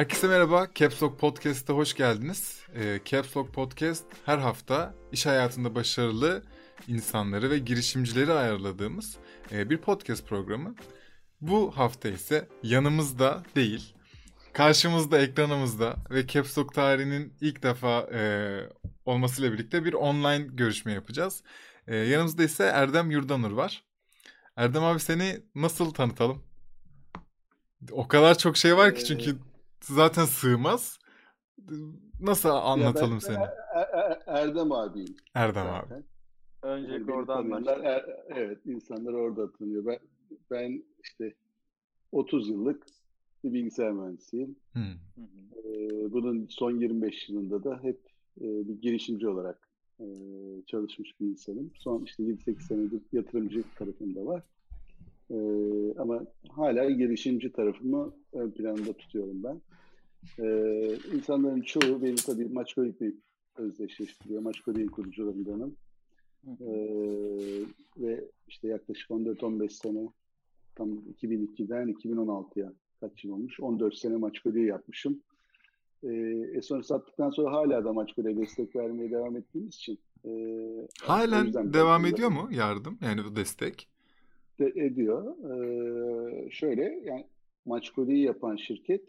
Herkese merhaba, Caps Lock hoş geldiniz. E, Caps Podcast her hafta iş hayatında başarılı insanları ve girişimcileri ayarladığımız e, bir podcast programı. Bu hafta ise yanımızda değil, karşımızda, ekranımızda ve Caps tarihinin ilk defa e, olmasıyla birlikte bir online görüşme yapacağız. E, yanımızda ise Erdem Yurdanur var. Erdem abi seni nasıl tanıtalım? O kadar çok şey var ki çünkü zaten sığmaz. Nasıl anlatalım ben, seni? Er, er, Erdem abiyim. Erdem zaten. abi. Öncelikle yani orada anlaştık. Er, evet insanlar orada tanıyor. Ben, ben işte 30 yıllık bir bilgisayar mühendisiyim. Hmm. Ee, bunun son 25 yılında da hep e, bir girişimci olarak e, çalışmış bir insanım. Son işte 7-8 senedir yatırımcı tarafında var. Ee, ama hala girişimci tarafımı ön planda tutuyorum ben. Ee, insanların çoğu beni tabii Maçkolik'le özdeşleştiriyor. Maçkolik'in kurucularındanım. Ee, ve işte yaklaşık 14-15 sene tam 2002'den 2016'ya kaç yıl olmuş? 14 sene Maçkolik'i yapmışım. Ee, e sonra sattıktan sonra hala da Maçkolik'e destek vermeye devam ettiğimiz için. E, Halen devam ediyor mu yardım? Yani bu destek? De ediyor. Ee, şöyle yani Maçkolik'i yapan şirket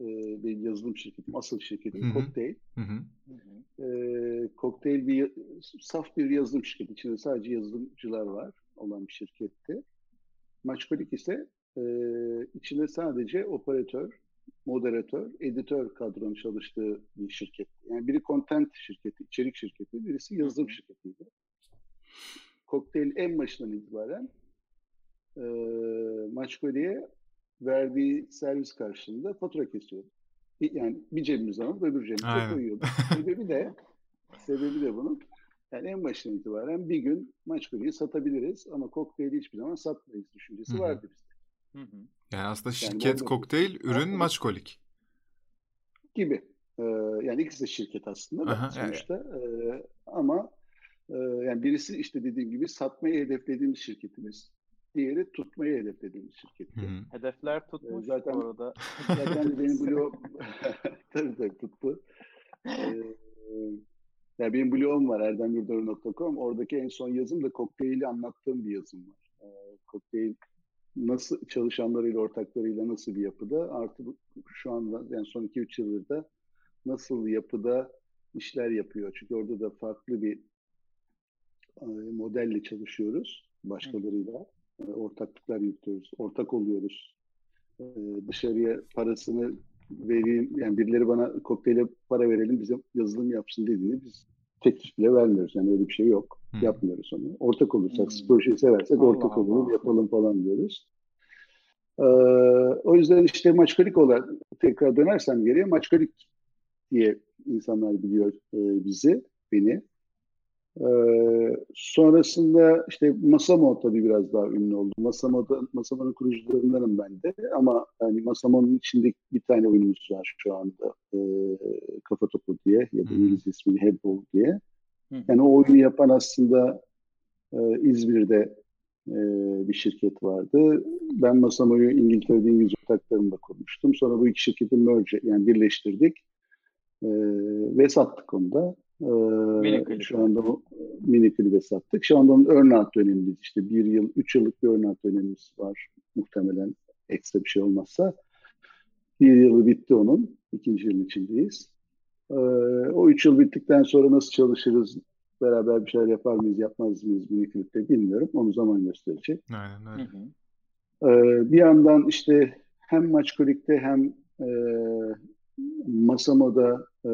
e, bir yazılım şirketi, asıl şirketim Cocktail. Hı hı. E, Cocktail bir saf bir yazılım şirketi. İçinde sadece yazılımcılar var olan bir şirketti. Maçkolik ise e, içinde sadece operatör, moderatör, editör kadronun çalıştığı bir şirket. Yani biri content şirketi, içerik şirketi, birisi yazılım şirketiydi. Cocktail en başından itibaren e, Maçkolik'e verdiği servis karşılığında fatura kesiyordu. Yani bir cebimizden alıp öbür cebimize Aynen. koyuyordu. sebebi de sebebi de bunun yani en başından itibaren bir gün maç golü satabiliriz ama kokteyli hiçbir zaman satmayız düşüncesi Hı-hı. vardı bizde. Hı-hı. Yani aslında şirket yani kokteyl, ürün maç kolik. Gibi. Ee, yani ikisi de şirket aslında Aha, sonuçta. Yani. Ee, ama e, yani birisi işte dediğim gibi satmayı hedeflediğimiz şirketimiz diğeri tutmayı hedeflediğimiz şirketti. Hı hı. Hedefler tutmuş zaten, bu arada. Zaten benim blog tabii tabii tuttu. Ee, yani benim blogum var erdemyurdaru.com. Oradaki en son yazım da kokteyli anlattığım bir yazım var. Ee, kokteyl nasıl çalışanlarıyla, ortaklarıyla nasıl bir yapıda artı şu anda yani son 2-3 yıldır da nasıl yapıda işler yapıyor. Çünkü orada da farklı bir modelle çalışıyoruz başkalarıyla. E, ortaklıklar yürütüyoruz, ortak oluyoruz. E, dışarıya parasını vereyim, yani birileri bana kokteyle para verelim, bize yazılım yapsın dediğini biz teklif bile vermiyoruz. Yani öyle bir şey yok. Hmm. Yapmıyoruz onu. Ortak olursak, hmm. projeyi seversek Allah ortak Allah. olalım, yapalım falan diyoruz. Ee, o yüzden işte maçkolik olarak tekrar dönersem geriye maçkolik diye insanlar biliyor e, bizi, beni. Ee, sonrasında işte Masamo tabii biraz daha ünlü oldu. Masamo'da, Masamo'nun kurucularındanım ben de ama yani Masamo'nun içinde bir tane oyunumuz var şu anda. Ee, Kafa Topu diye ya da İngiliz ismini Headball diye. Yani o oyunu yapan aslında e, İzmir'de e, bir şirket vardı. Ben Masamo'yu İngiltere'de İngiliz ortaklarımla kurmuştum. Sonra bu iki şirketi merge yani birleştirdik e, ve sattık onu da. Ee, şu anda o mini klibe sattık. Şu anda onun earnout dönemimiz işte bir yıl, üç yıllık bir earnout dönemimiz var muhtemelen ekstra bir şey olmazsa. Bir yılı bitti onun. ikinci yılın içindeyiz. Ee, o üç yıl bittikten sonra nasıl çalışırız, beraber bir şeyler yapar mıyız, yapmaz mıyız mini klipte bilmiyorum. Onu zaman gösterecek. Aynen öyle. Ee, bir yandan işte hem Maçkolik'te hem e, Masamo'da e,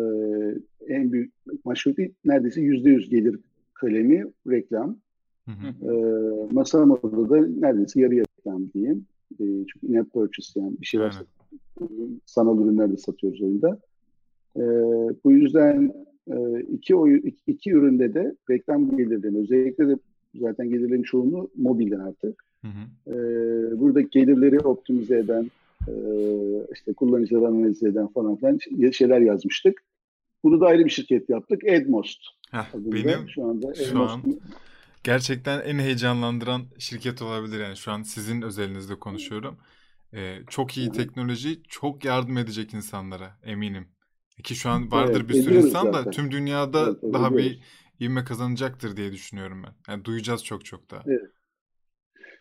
en büyük maşruti neredeyse yüzde yüz gelir kalemi reklam. Hı hı. E, Masamo'da da neredeyse yarı reklam diyeyim. E, çünkü in purchase yani bir şeyler sanal ürünler de satıyoruz oyunda. E, bu yüzden e, iki, oyu, iki, iki üründe de reklam gelirlerini özellikle de zaten gelirlerin çoğunu mobilden artık. Hı hı. E, burada gelirleri optimize eden, e, işte kullanıcıları analiz eden falan filan şeyler yazmıştık. Bunu da ayrı bir şirket yaptık. Edmost. Heh, benim şu anda şu an gerçekten en heyecanlandıran şirket olabilir yani şu an sizin özelinizde konuşuyorum. Ee, çok iyi teknoloji çok yardım edecek insanlara eminim. Ki şu an vardır evet, bir sürü insan zaten. da tüm dünyada evet, daha ediyoruz. bir ivme kazanacaktır diye düşünüyorum ben. Yani duyacağız çok çok daha. Evet.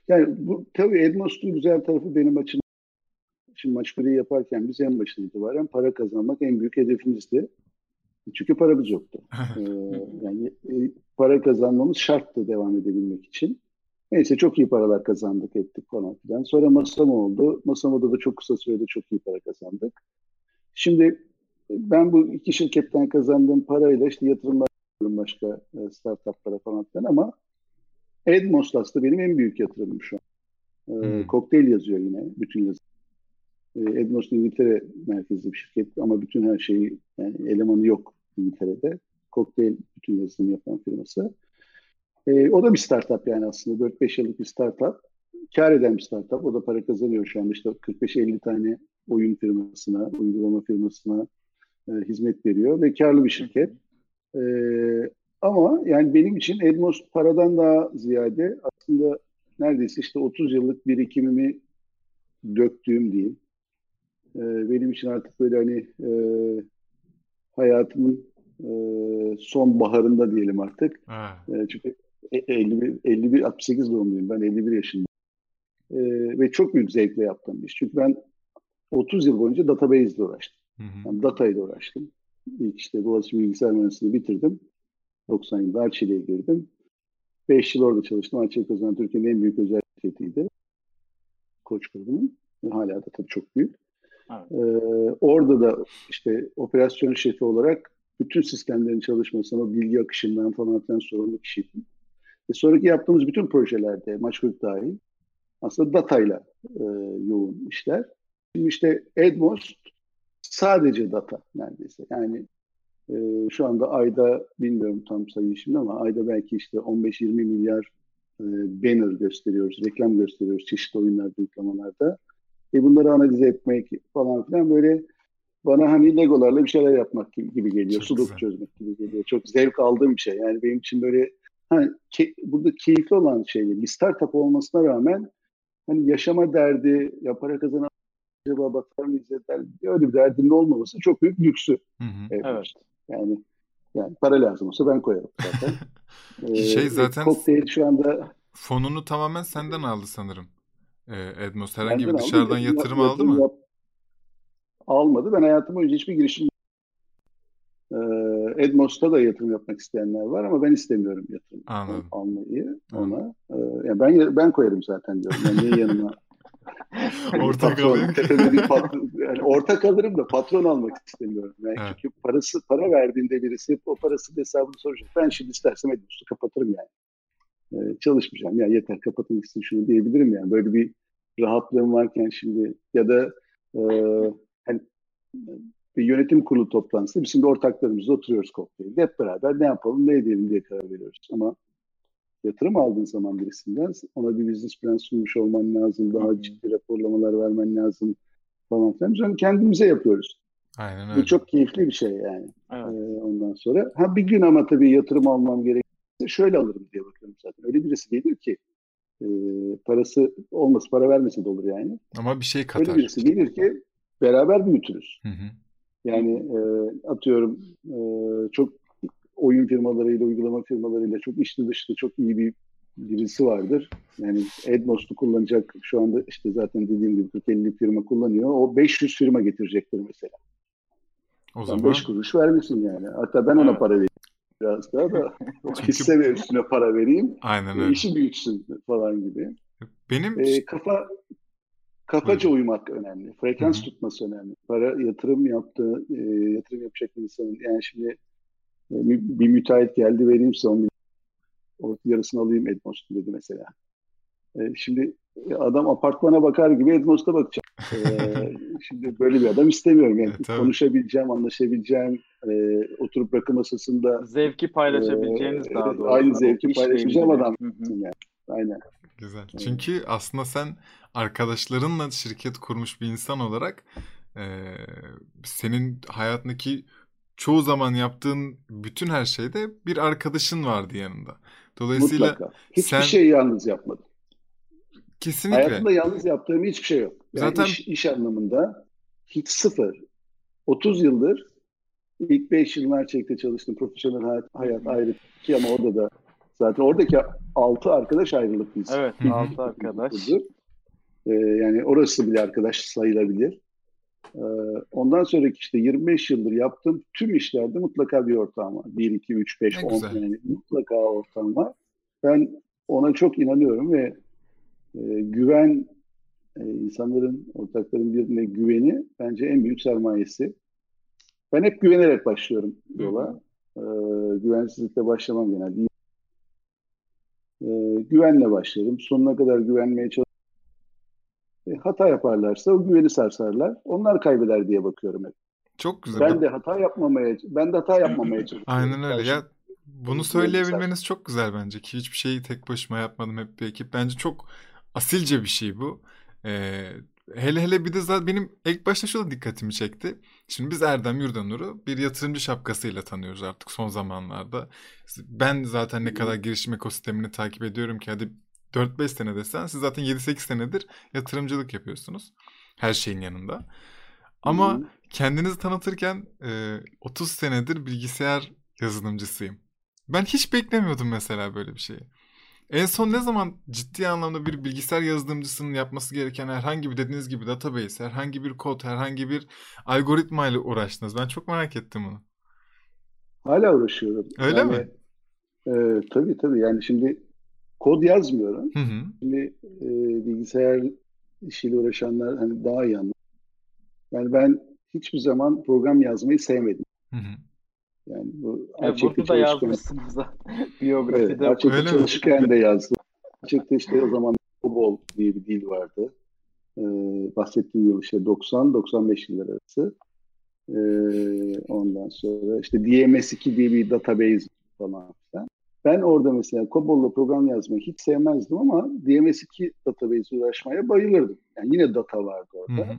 Yani bu tabii Edmost'un güzel tarafı benim açımdan Şimdi maç yaparken biz en başından itibaren para kazanmak en büyük hedefimizdi. Çünkü paramız yoktu. ee, yani e, para kazanmamız şarttı devam edebilmek için. Neyse çok iyi paralar kazandık ettik falan filan. Sonra Masama oldu. Masama'da da çok kısa sürede çok iyi para kazandık. Şimdi ben bu iki şirketten kazandığım parayla işte yatırımlar yapıyorum başka e, startuplara falan filan ama Edmos aslında benim en büyük yatırımım şu an. Ee, hmm. Kokteyl yazıyor yine bütün yazı. Ee, Edmos İngiltere merkezli bir şirket ama bütün her şeyi yani elemanı yok İngiltere'de. Kokteyl bütün yazılım yapan firması. E, o da bir startup yani aslında 4-5 yıllık bir startup. Kar eden bir startup. O da para kazanıyor şu an. İşte 45-50 tane oyun firmasına, uygulama firmasına e, hizmet veriyor ve karlı bir şirket. E, ama yani benim için Edmos paradan daha ziyade aslında neredeyse işte 30 yıllık birikimimi döktüğüm diyeyim. E, benim için artık böyle hani e, hayatımın e, son baharında diyelim artık. E, çünkü 51, 51, 68 doğumluyum ben 51 yaşındayım. E, ve çok büyük zevkle yaptığım bir iş. Çünkü ben 30 yıl boyunca database ile uğraştım. Hı hı. Yani data ile uğraştım. İlk işte Boğaziçi Bilgisayar Mühendisliğini bitirdim. 90 yılında Arçelik'e girdim. 5 yıl orada çalıştım. Arçelik o zaman Türkiye'nin en büyük özel şirketiydi. Koç grubunun. Hala da tabii çok büyük. Evet. Ee, orada da işte operasyon şefi olarak bütün sistemlerin çalışmasına, bilgi akışından falan filan sorumlu kişiydim. E sonraki yaptığımız bütün projelerde, Maçkurt dahil, aslında datayla e, yoğun işler. Şimdi işte Edmos sadece data neredeyse. Yani e, şu anda ayda bilmiyorum tam sayıyı şimdi ama ayda belki işte 15-20 milyar e, banner gösteriyoruz, reklam gösteriyoruz çeşitli oyunlarda, uygulamalarda. E bunları analiz etmek falan filan böyle bana hani legolarla bir şeyler yapmak gibi, geliyor. Sudoku çözmek gibi geliyor. Çok zevk aldığım bir şey. Yani benim için böyle hani ke, burada keyifli olan şey bir startup olmasına rağmen hani yaşama derdi, ya para kazanan acaba batar mıyız eder, öyle bir derdinin olmaması çok büyük lüksü. Hı hı. Evet. evet. Yani yani para lazım olsa ben koyarım zaten. şey ee, zaten kokteyl şu anda fonunu tamamen senden aldı sanırım. Ee, Edmos herhangi bir dışarıdan aldım. yatırım aldı mı? Yap, almadı. Ben hayatım boyunca hiçbir girişim ee, Edmos'ta da yatırım yapmak isteyenler var ama ben istemiyorum yatırım Anladım. almayı ona. Ee, yani ben ben koyarım zaten diyorum. Yani niye yanıma ortak alayım. yani ortak alırım da patron almak istemiyorum. Yani evet. Çünkü parası para verdiğinde birisi o parası hesabını soracak. Ben şimdi istersem Edmos'u kapatırım yani. Ee, çalışmayacağım. Ya yeter kapatın gitsin şunu diyebilirim yani. Böyle bir rahatlığım varken şimdi ya da e, hani bir yönetim kurulu toplantısı. Biz şimdi ortaklarımızla oturuyoruz kokteylde. Hep beraber ne yapalım, ne edelim diye karar veriyoruz. Ama yatırım aldığın zaman birisinden ona bir business plan sunmuş olman lazım. Daha hmm. ciddi raporlamalar vermen lazım falan filan. Biz onu kendimize yapıyoruz. Aynen öyle. Bu çok keyifli bir şey yani. Evet. Ee, ondan sonra. Ha bir gün ama tabii yatırım almam gerekirse şöyle alırım diye bakıyorum zaten. Öyle birisi gelir ki e, parası olmaz, para vermese de olur yani. Ama bir şey katar. Öyle birisi gelir ki beraber büyütürüz. Hı hı. Yani e, atıyorum e, çok oyun firmalarıyla, uygulama firmalarıyla çok içli dışlı çok iyi bir birisi vardır. Yani Edmos'u kullanacak şu anda işte zaten dediğim gibi 40-50 firma kullanıyor. O 500 firma getirecektir mesela. O zaman 5 kuruş vermesin yani. Hatta ben ona para vereyim biraz daha da Çünkü... hisse ve üstüne para vereyim. Aynen öyle. İşi büyütsün falan gibi. Benim ee, kafa Kafaca Buyurun. uyumak önemli. Frekans Hı-hı. tutması önemli. Para yatırım yaptığı, e, yatırım yapacak insanın yani şimdi e, bir müteahhit geldi vereyim size 10 o yarısını alayım Edmos'un dedi mesela. E, şimdi adam apartmana bakar gibi Edmos'ta bakacak. E, şimdi böyle bir adam istemiyorum. Yani evet, konuşabileceğim, anlaşabileceğim, e, oturup rakı masasında zevki paylaşabileceğiniz e, daha doğru. Aynı zevki paylaşacağım adam. Yani. Aynen. Güzel. Çünkü aslında sen arkadaşlarınla şirket kurmuş bir insan olarak e, senin hayatındaki çoğu zaman yaptığın bütün her şeyde bir arkadaşın vardı yanında. Dolayısıyla Mutlaka. Hiçbir sen... şey yalnız yapmadım. Kesinlikle. Hayatımda yalnız yaptığım hiçbir şey yok. Yani Zaten iş, iş anlamında hiç sıfır. 30 yıldır ilk 5 yıl Merçek'te çalıştım. Profesyonel hayat, hayat ayrı ki ama orada da zaten oradaki 6 arkadaş ayrılıklıyız. Evet 6 arkadaş. Ee, yani orası bile arkadaş sayılabilir. Ee, ondan sonraki işte 25 yıldır yaptığım tüm işlerde mutlaka bir ortam var. 1, 2, 3, 5, 10 yani mutlaka ortam var. Ben ona çok inanıyorum ve e, güven e, insanların, ortakların birbirine güveni bence en büyük sermayesi. Ben hep güvenerek başlıyorum yola. E, güvensizlikle başlamam genelde. E, güvenle başlarım. Sonuna kadar güvenmeye çalışıyorum. E, hata yaparlarsa o güveni sarsarlar. Onlar kaybeder diye bakıyorum hep. Çok güzel. Ben de hata yapmamaya ben de hata yapmamaya çalışıyorum. Aynen öyle. Ya bunu söyleyebilmeniz çok güzel bence ki hiçbir şeyi tek başıma yapmadım hep bir ekip. Bence çok asilce bir şey bu. Ee, hele hele bir de zaten benim ilk başta şu da dikkatimi çekti. Şimdi biz Erdem Yurdanur'u bir yatırımcı şapkasıyla tanıyoruz artık son zamanlarda. Ben zaten ne kadar girişim ekosistemini takip ediyorum ki hadi 4-5 sene desen siz zaten 7-8 senedir yatırımcılık yapıyorsunuz. Her şeyin yanında. Ama hmm. kendinizi tanıtırken e, 30 senedir bilgisayar yazılımcısıyım. Ben hiç beklemiyordum mesela böyle bir şeyi. En son ne zaman ciddi anlamda bir bilgisayar yazılımcısının yapması gereken herhangi bir dediğiniz gibi database, herhangi bir kod, herhangi bir algoritma ile uğraştınız? Ben çok merak ettim bunu. Hala uğraşıyorum. Öyle yani, mi? E, tabii tabii. Yani şimdi kod yazmıyorum. Hı hı. Şimdi e, bilgisayar işiyle uğraşanlar hani daha iyi anlar. Yani ben hiçbir zaman program yazmayı sevmedim. Hı hı. Yani bu evet, bunu da yazmışsınız biyografide. Evet, Açıkta çalışırken de yazdım. Açıkta işte o zaman COBOL diye bir dil vardı. Ee, bahsettiğim yıl işte 90-95 yıllar arası. Ee, ondan sonra işte DMS2 diye bir database falan filan. Ben orada mesela COBOL'la program yazmayı hiç sevmezdim ama DMS2 database uğraşmaya bayılırdım. Yani yine data vardı orada. Hı hı.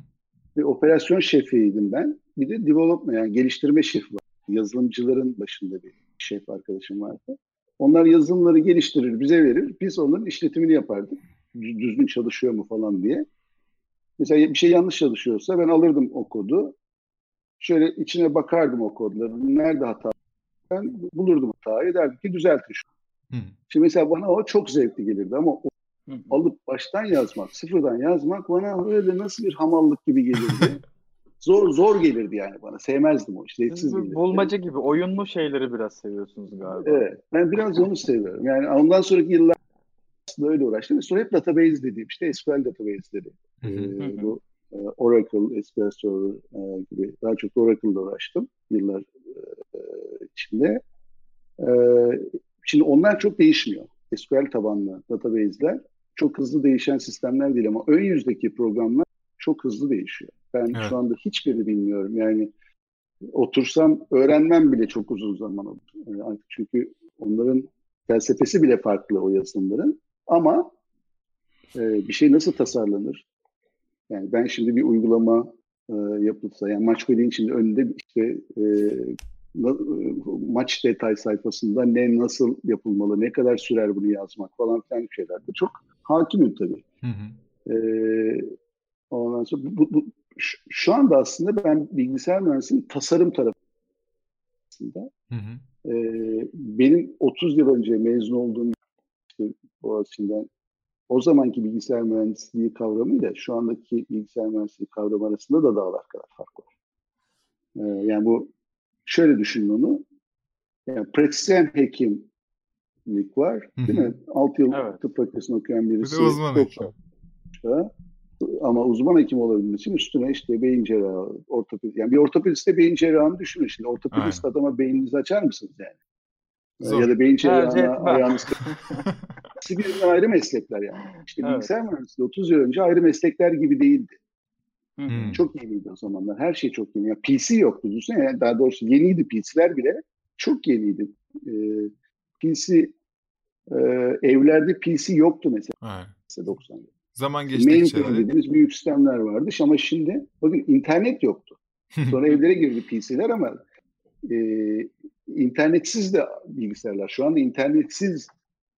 Ve operasyon şefiydim ben. Bir de development yani geliştirme şefi var yazılımcıların başında bir şef arkadaşım vardı. Onlar yazılımları geliştirir, bize verir. Biz onların işletimini yapardık. Düzgün çalışıyor mu falan diye. Mesela bir şey yanlış çalışıyorsa ben alırdım o kodu. Şöyle içine bakardım o kodları. Nerede hata? Ben bulurdum hatayı. Derdim ki düzeltin şunu. Hı. Şimdi mesela bana o çok zevkli gelirdi ama o Hı. alıp baştan yazmak, sıfırdan yazmak bana öyle nasıl bir hamallık gibi gelirdi. zor zor gelirdi yani bana. Sevmezdim o işte. Siz bulmaca gibi oyunlu şeyleri biraz seviyorsunuz galiba. Evet. Ben biraz onu seviyorum. Yani ondan sonraki yıllar öyle uğraştım. Sonra hep database dediğim işte SQL database'leri. ee, bu e, Oracle, SQL Server e, gibi daha çok Oracle'da uğraştım yıllar e, içinde. E, şimdi onlar çok değişmiyor. SQL tabanlı database'ler çok hızlı değişen sistemler değil ama ön yüzdeki programlar çok hızlı değişiyor. Ben evet. şu anda hiçbirini bilmiyorum. Yani otursam öğrenmem bile çok uzun zaman olur. Artık çünkü onların felsefesi bile farklı o yazılımların. Ama e, bir şey nasıl tasarlanır? Yani ben şimdi bir uygulama e, yapılsa, yani maç golün içinde önünde işte e, na, maç detay sayfasında ne nasıl yapılmalı, ne kadar sürer bunu yazmak falan filan şeylerde çok hakimim tabii. Hı hı. E, ondan sonra bu, bu, şu anda aslında ben bilgisayar mühendisliğinin tasarım tarafı aslında. Hı hı. Ee, benim 30 yıl önce mezun olduğum işte Boğaziçi'nden o zamanki bilgisayar mühendisliği kavramıyla şu andaki bilgisayar mühendisliği kavramı arasında da dağlar kadar fark var. Ee, yani bu şöyle düşünün onu. Yani pratisyen hekimlik var. Değil Hı-hı. mi? 6 yıl evet. tıp fakültesini okuyan birisi. Bir de uzman hekim ama uzman hekim olabilmesi için üstüne işte beyin cerrahı, ortopedi. Yani bir ortopediste beyin cerrahını düşünün şimdi. Ortopedist Aynen. adama beyninizi açar mısınız yani? Zor. Ya da beyin cerrahına ayağınızı... birbirine ayrı meslekler yani. İşte evet. bilgisayar mühendisliği 30 yıl önce ayrı meslekler gibi değildi. Hmm. Çok yeniydi o zamanlar. Her şey çok yeni. Yani PC yoktu. Düşünsene yani daha doğrusu yeniydi PC'ler bile. Çok yeniydi. Ee, PC e, evlerde PC yoktu mesela. Evet. Mesela 90'da. Zaman geçtikçe. Mainframe dediğimiz büyük sistemler vardı ama şimdi bakın internet yoktu. Sonra evlere girdi PC'ler ama e, internetsiz de bilgisayarlar. Şu anda internetsiz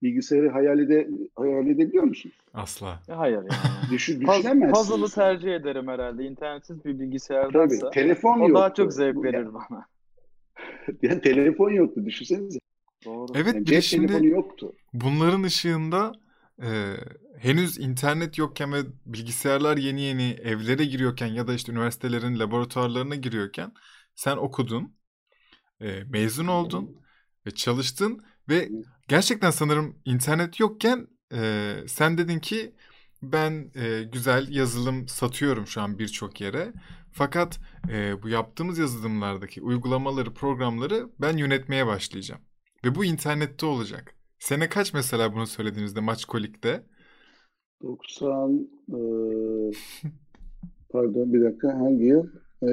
bilgisayarı hayal, ede, hayal edebiliyor musun? Asla. Hayır yani. Düşün, düşünemezsin. Puzzle'ı tercih ederim herhalde. İnternetsiz bir bilgisayardansa. Tabii, telefon o yoktu. daha çok zevk verir yani, bana. Yani telefon yoktu düşünsenize. Doğru. Evet Yani bir de şimdi yoktu. bunların ışığında e, henüz internet yokken ve bilgisayarlar yeni yeni evlere giriyorken ya da işte üniversitelerin laboratuvarlarına giriyorken sen okudun, e, mezun oldun ve çalıştın ve gerçekten sanırım internet yokken e, sen dedin ki ben e, güzel yazılım satıyorum şu an birçok yere. Fakat e, bu yaptığımız yazılımlardaki uygulamaları, programları ben yönetmeye başlayacağım. Ve bu internette olacak. Sene kaç mesela bunu söylediğinizde Maçkolik'te? 90 e, pardon bir dakika hangi yıl? E,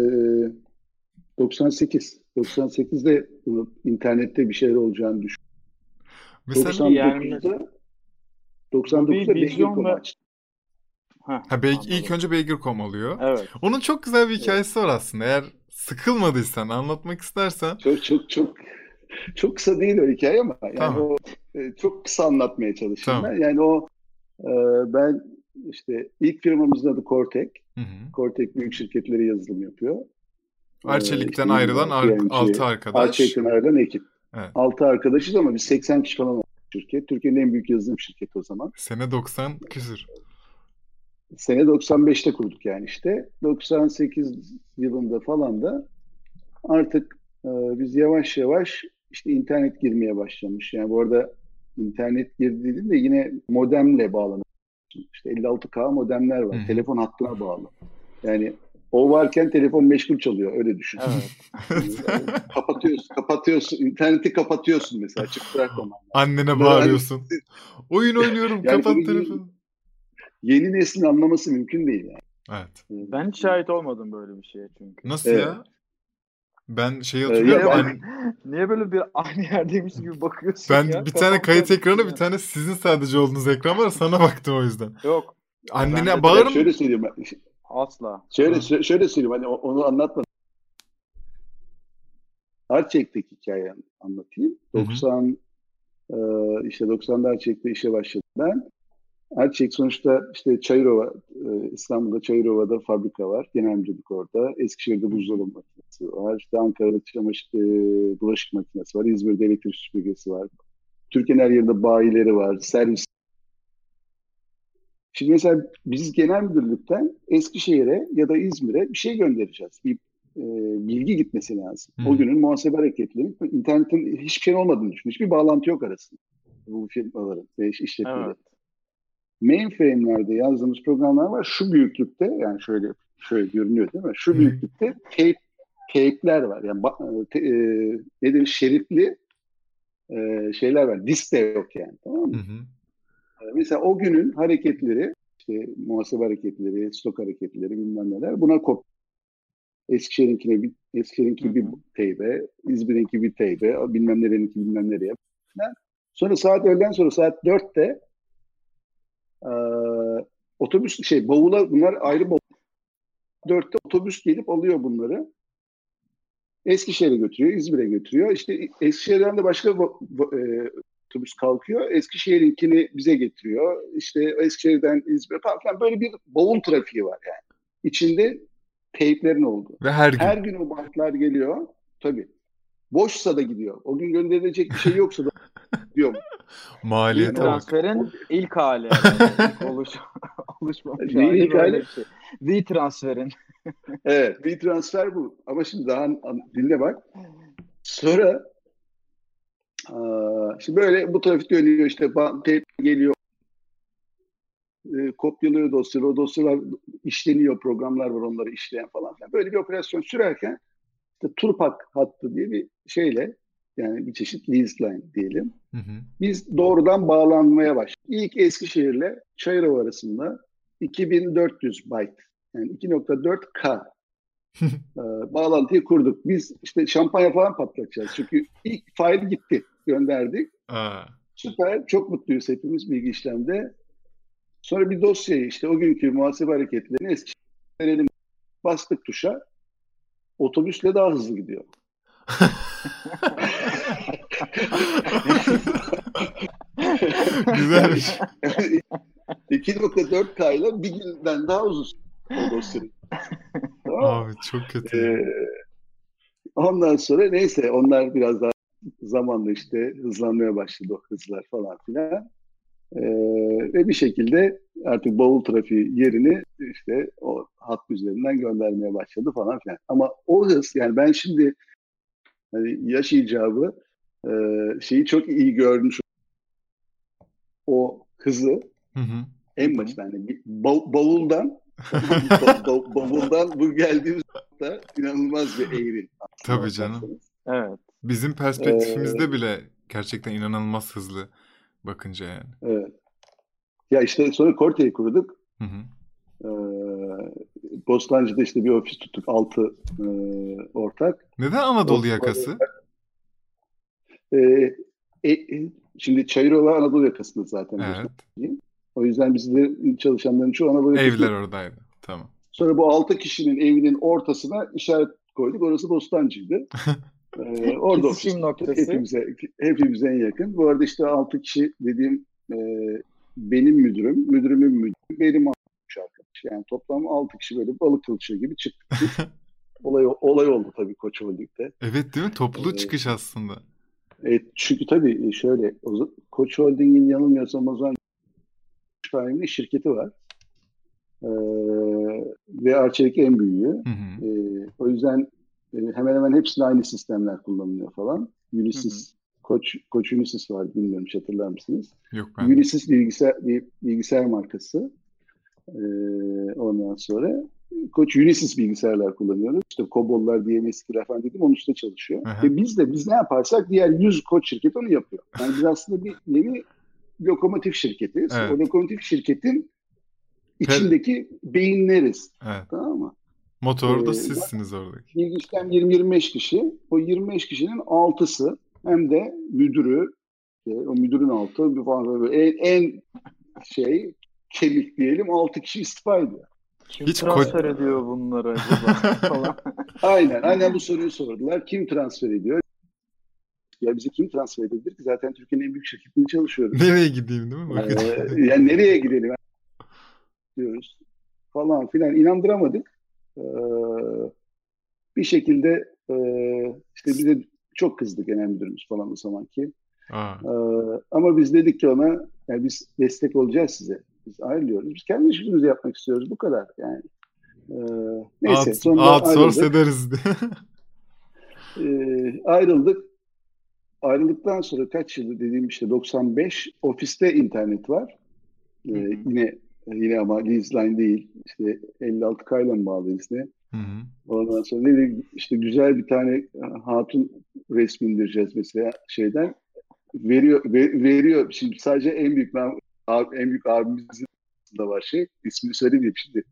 98. 98'de bunu internette bir şeyler olacağını düşün. Mesela 99'da 99'da Bir vizyon Beygir.com ve- açtı. Ha, Bey- anladım. ilk önce Beygir.com oluyor. Evet. Onun çok güzel bir hikayesi var aslında. Eğer sıkılmadıysan, anlatmak istersen. Çok çok çok çok kısa değil o hikaye ama yani Tamam. o e, çok kısa anlatmaya çalışayım Tamam. ben. Yani o ben işte ilk firmamızın adı Cortec. Hı hı. Cortec büyük şirketleri yazılım yapıyor. Arçelik'ten işte ayrılan ar- PMG, altı arkadaş. Arçelik'ten ayrılan ekip. Evet. 6 arkadaşız ama biz 80 kişi falan şirket. Türkiye'nin en büyük yazılım şirketi o zaman. Sene 90 küsür. Sene 95'te kurduk yani işte. 98 yılında falan da artık e, biz yavaş yavaş işte internet girmeye başlamış. Yani bu arada internet girdiğinde yine modemle bağlanıyor. İşte 56K modemler var. Hı. Telefon hattına bağlı. Yani o varken telefon meşgul çalıyor. Öyle düşün. Evet. kapatıyorsun, kapatıyorsun. interneti kapatıyorsun mesela. Açık bırakma. Annene bağırıyorsun. Oyun oynuyorum, Yani kapat telefonu. Yeni neslin anlaması mümkün değil yani. Evet. Ben şahit olmadım böyle bir şeye çünkü. Nasıl Evet. ya? Ben şey Ee, hatırlıyorum. ya ben- an- Niye böyle bir aynı yerdeymiş gibi bakıyorsun ben ya? bir tane Kafam kayıt ekranı, bir tane sizin sadece olduğunuz ekran var. Sana baktım o yüzden. Yok Annene mı? şöyle söyleyeyim ben. asla. Şöyle şö- şöyle söyleyeyim hani onu anlatmadım. Arçelik'teki hikayeyi anlatayım. Hı hı. 90 e, işte 90'da Arçelik'te işe başladım ben. Arçelik sonuçta işte Çayırova e, İstanbul'da Çayırova'da fabrika var. Genel müdürlük orada. Eskişehir'de buzdolabı makinesi var. İşte Ankara'da çamaşır, e, bulaşık makinesi var. İzmir'de elektrik süpürgesi var. Türkiye'nin her yerinde bayileri var. Servis Şimdi mesela biz genel müdürlükten Eskişehir'e ya da İzmir'e bir şey göndereceğiz. Bir e, bilgi gitmesi lazım. Hı. O günün muhasebe hareketleri, internetin hiçbir şey olmadığını düşün. Hiçbir bağlantı yok arasında. Bu firmaların, e, işletmeleri. Evet. Mainframe'lerde yazdığımız programlar var. Şu büyüklükte yani şöyle şöyle görünüyor değil mi? Şu büyüklükte tape, tape'ler var. Yani e, te, e, nedir? Şeritli e, şeyler var. Disk de yok yani. Tamam mı? Hı hı. Mesela o günün hareketleri, işte muhasebe hareketleri, stok hareketleri bilmem neler buna kop. Eskişehir'inkine bir, Eskişehir'inki bir teybe, İzmir'inki bir teybe, bilmem nereninki bilmem nereye. Sonra saat öğleden sonra saat 4'te eee otobüs şey bavula bunlar ayrı bavul. 4'te otobüs gelip alıyor bunları. Eskişehir'e götürüyor, İzmir'e götürüyor. İşte Eskişehir'den de başka e, otobüs kalkıyor. Eskişehir'inkini bize getiriyor. İşte Eskişehir'den İzmir'e falan böyle bir bavul trafiği var yani. İçinde teyplerin olduğu. Ve her gün. Her gün o bantlar geliyor. Tabii. Boşsa da gidiyor. O gün gönderilecek bir şey yoksa da gidiyor. Maliyete bak. transferin ilk hali herhalde. İlk oluş, oluşmamış hali ilk hali? bir şey. V-transferin. Evet, bir transfer bu. Ama şimdi daha dinle bak. Sonra aa, şimdi böyle bu trafik dönüyor işte teyp geliyor e, kopyalıyor dosyaları, o dosyalar işleniyor, programlar var onları işleyen falan. Böyle bir operasyon sürerken işte Turpak hattı diye bir şeyle yani bir çeşit lease line diyelim. Hı hı. Biz doğrudan bağlanmaya başladık. İlk Eskişehir'le Çayırova arasında 2400 byte yani 2.4K e, bağlantıyı kurduk. Biz işte şampanya falan patlatacağız. Çünkü ilk file gitti. Gönderdik. Aa. Süper. Çok mutluyuz hepimiz bilgi işlemde. Sonra bir dosyayı işte o günkü muhasebe hareketlerini Eskişehir'e. Bastık tuşa. Otobüsle daha hızlı gidiyor. Güzelmiş. 2.4K ile bir günden daha uzun o dosyanın. Abi çok kötü. Ee, ondan sonra neyse onlar biraz daha zamanla işte hızlanmaya başladı o hızlar falan filan. Ee, ve bir şekilde artık bavul trafiği yerini işte o hat üzerinden göndermeye başladı falan filan. Ama o hız yani ben şimdi hani yaş icabı e, şeyi çok iyi görmüş o hızı Hı hı. en başta hani bir bav- bavuldan bav- bavuldan bu geldiğimiz nokta inanılmaz bir eğri. Tabii canım. Evet. Bizim perspektifimizde bile gerçekten inanılmaz hızlı bakınca yani. Evet. Ya işte sonra Corte'yi kurduk. Hı hı. Ee, Bostancı'da işte bir ofis tuttuk. Altı e, ortak. Neden Anadolu yakası? Ee, e, e, şimdi Çayırova Anadolu yakasında zaten. Evet. O yüzden bizde çalışanların çoğu Anadolu yakasında. Evler oradaydı. Tamam. Sonra bu altı kişinin evinin ortasına işaret koyduk. Orası Bostancı'ydı. Ee, orada Kesişim noktası. Hepimize, hepimize en yakın. Bu arada işte altı kişi dediğim e, benim müdürüm, müdürümün müdürü, benim arkadaş. Yani toplam altı kişi böyle balık kılçığı gibi çıktık. olay, olay oldu tabii Koç Holding'de. Evet değil mi? Toplu Ee, çıkış aslında. E, çünkü tabii şöyle, o, za- Koç Holding'in yanılmıyorsam o zaman üç tane bir şirketi var. Ee, ve Arçelik en büyüğü. Hı hı. Ee, o yüzden e, hemen hemen hepsinde aynı sistemler kullanılıyor falan. Unisys, Koç, Koç Unisys var bilmiyorum hatırlar mısınız? Yok ben. Unisys bilgisayar, bir bilgisayar markası. Ee, ondan sonra Koç Unisys bilgisayarlar kullanıyoruz. İşte Cobol'lar, DMS'ler falan dedim onun üstünde çalışıyor. Aha. Ve biz de biz ne yaparsak diğer 100 Koç şirketi onu yapıyor. Yani biz aslında bir nevi lokomotif şirketiyiz. Evet. O lokomotif şirketin içindeki beyinleriz. Evet. Tamam mı? Motorda Ee, sizsiniz oradaki. Bilgisayar 20-25 kişi. O 25 kişinin 6'sı hem de müdürü, e, o müdürün altı bir falan böyle en, en şey kemik diyelim 6 kişi istifa ediyor. Kim Hiç transfer ko- ediyor bunları acaba falan. Aynen, aynen bu soruyu sordular. Kim transfer ediyor? Ya bizi kim transfer edebilir ki? Zaten Türkiye'nin en büyük şirketinde çalışıyoruz. Nereye gideyim değil mi? Ee, yani nereye gidelim diyoruz falan filan inandıramadık. Ee, bir şekilde e, işte bize çok kızdı genel müdürümüz falan o zamanki. Aa, Ee, ama biz dedik ki ona yani biz destek olacağız size. Biz ayrılıyoruz. Biz kendi işimizi yapmak istiyoruz. Bu kadar yani. Ee, neyse out, sonra outsource ederiz diye. Ee, ayrıldık. Ayrıldıktan sonra kaç yıl dediğim işte 95 ofiste internet var. Ee, Hı hı. yine yine ama Leaseline değil. İşte 56 kayla mı bağlıyız ne? Hı hı. Ondan sonra ne bileyim, işte güzel bir tane hatun resmi indireceğiz mesela şeyden. Veriyor ve- veriyor. Şimdi sadece en büyük ben abi, en büyük abimizin da var şey. İsmini söyleyeyim şimdi.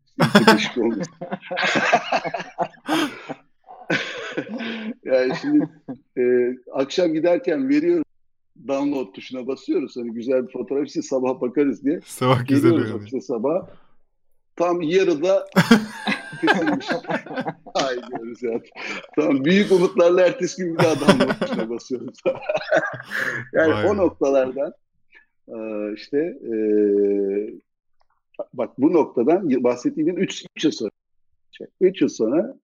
Değişik olmasın. yani şimdi e, akşam giderken veriyoruz download tuşuna basıyoruz. Hani güzel bir fotoğraf işte sabah bakarız diye. Sabah güzel ofise sabah. Tam yarıda kesilmiş. Ay diyoruz ya. Tamam büyük umutlarla ertesi gün bir daha download tuşuna basıyoruz. yani Vay o be. noktalardan e, işte e, bak bu noktadan bahsettiğimin 3 yıl sonra 3 yıl sonra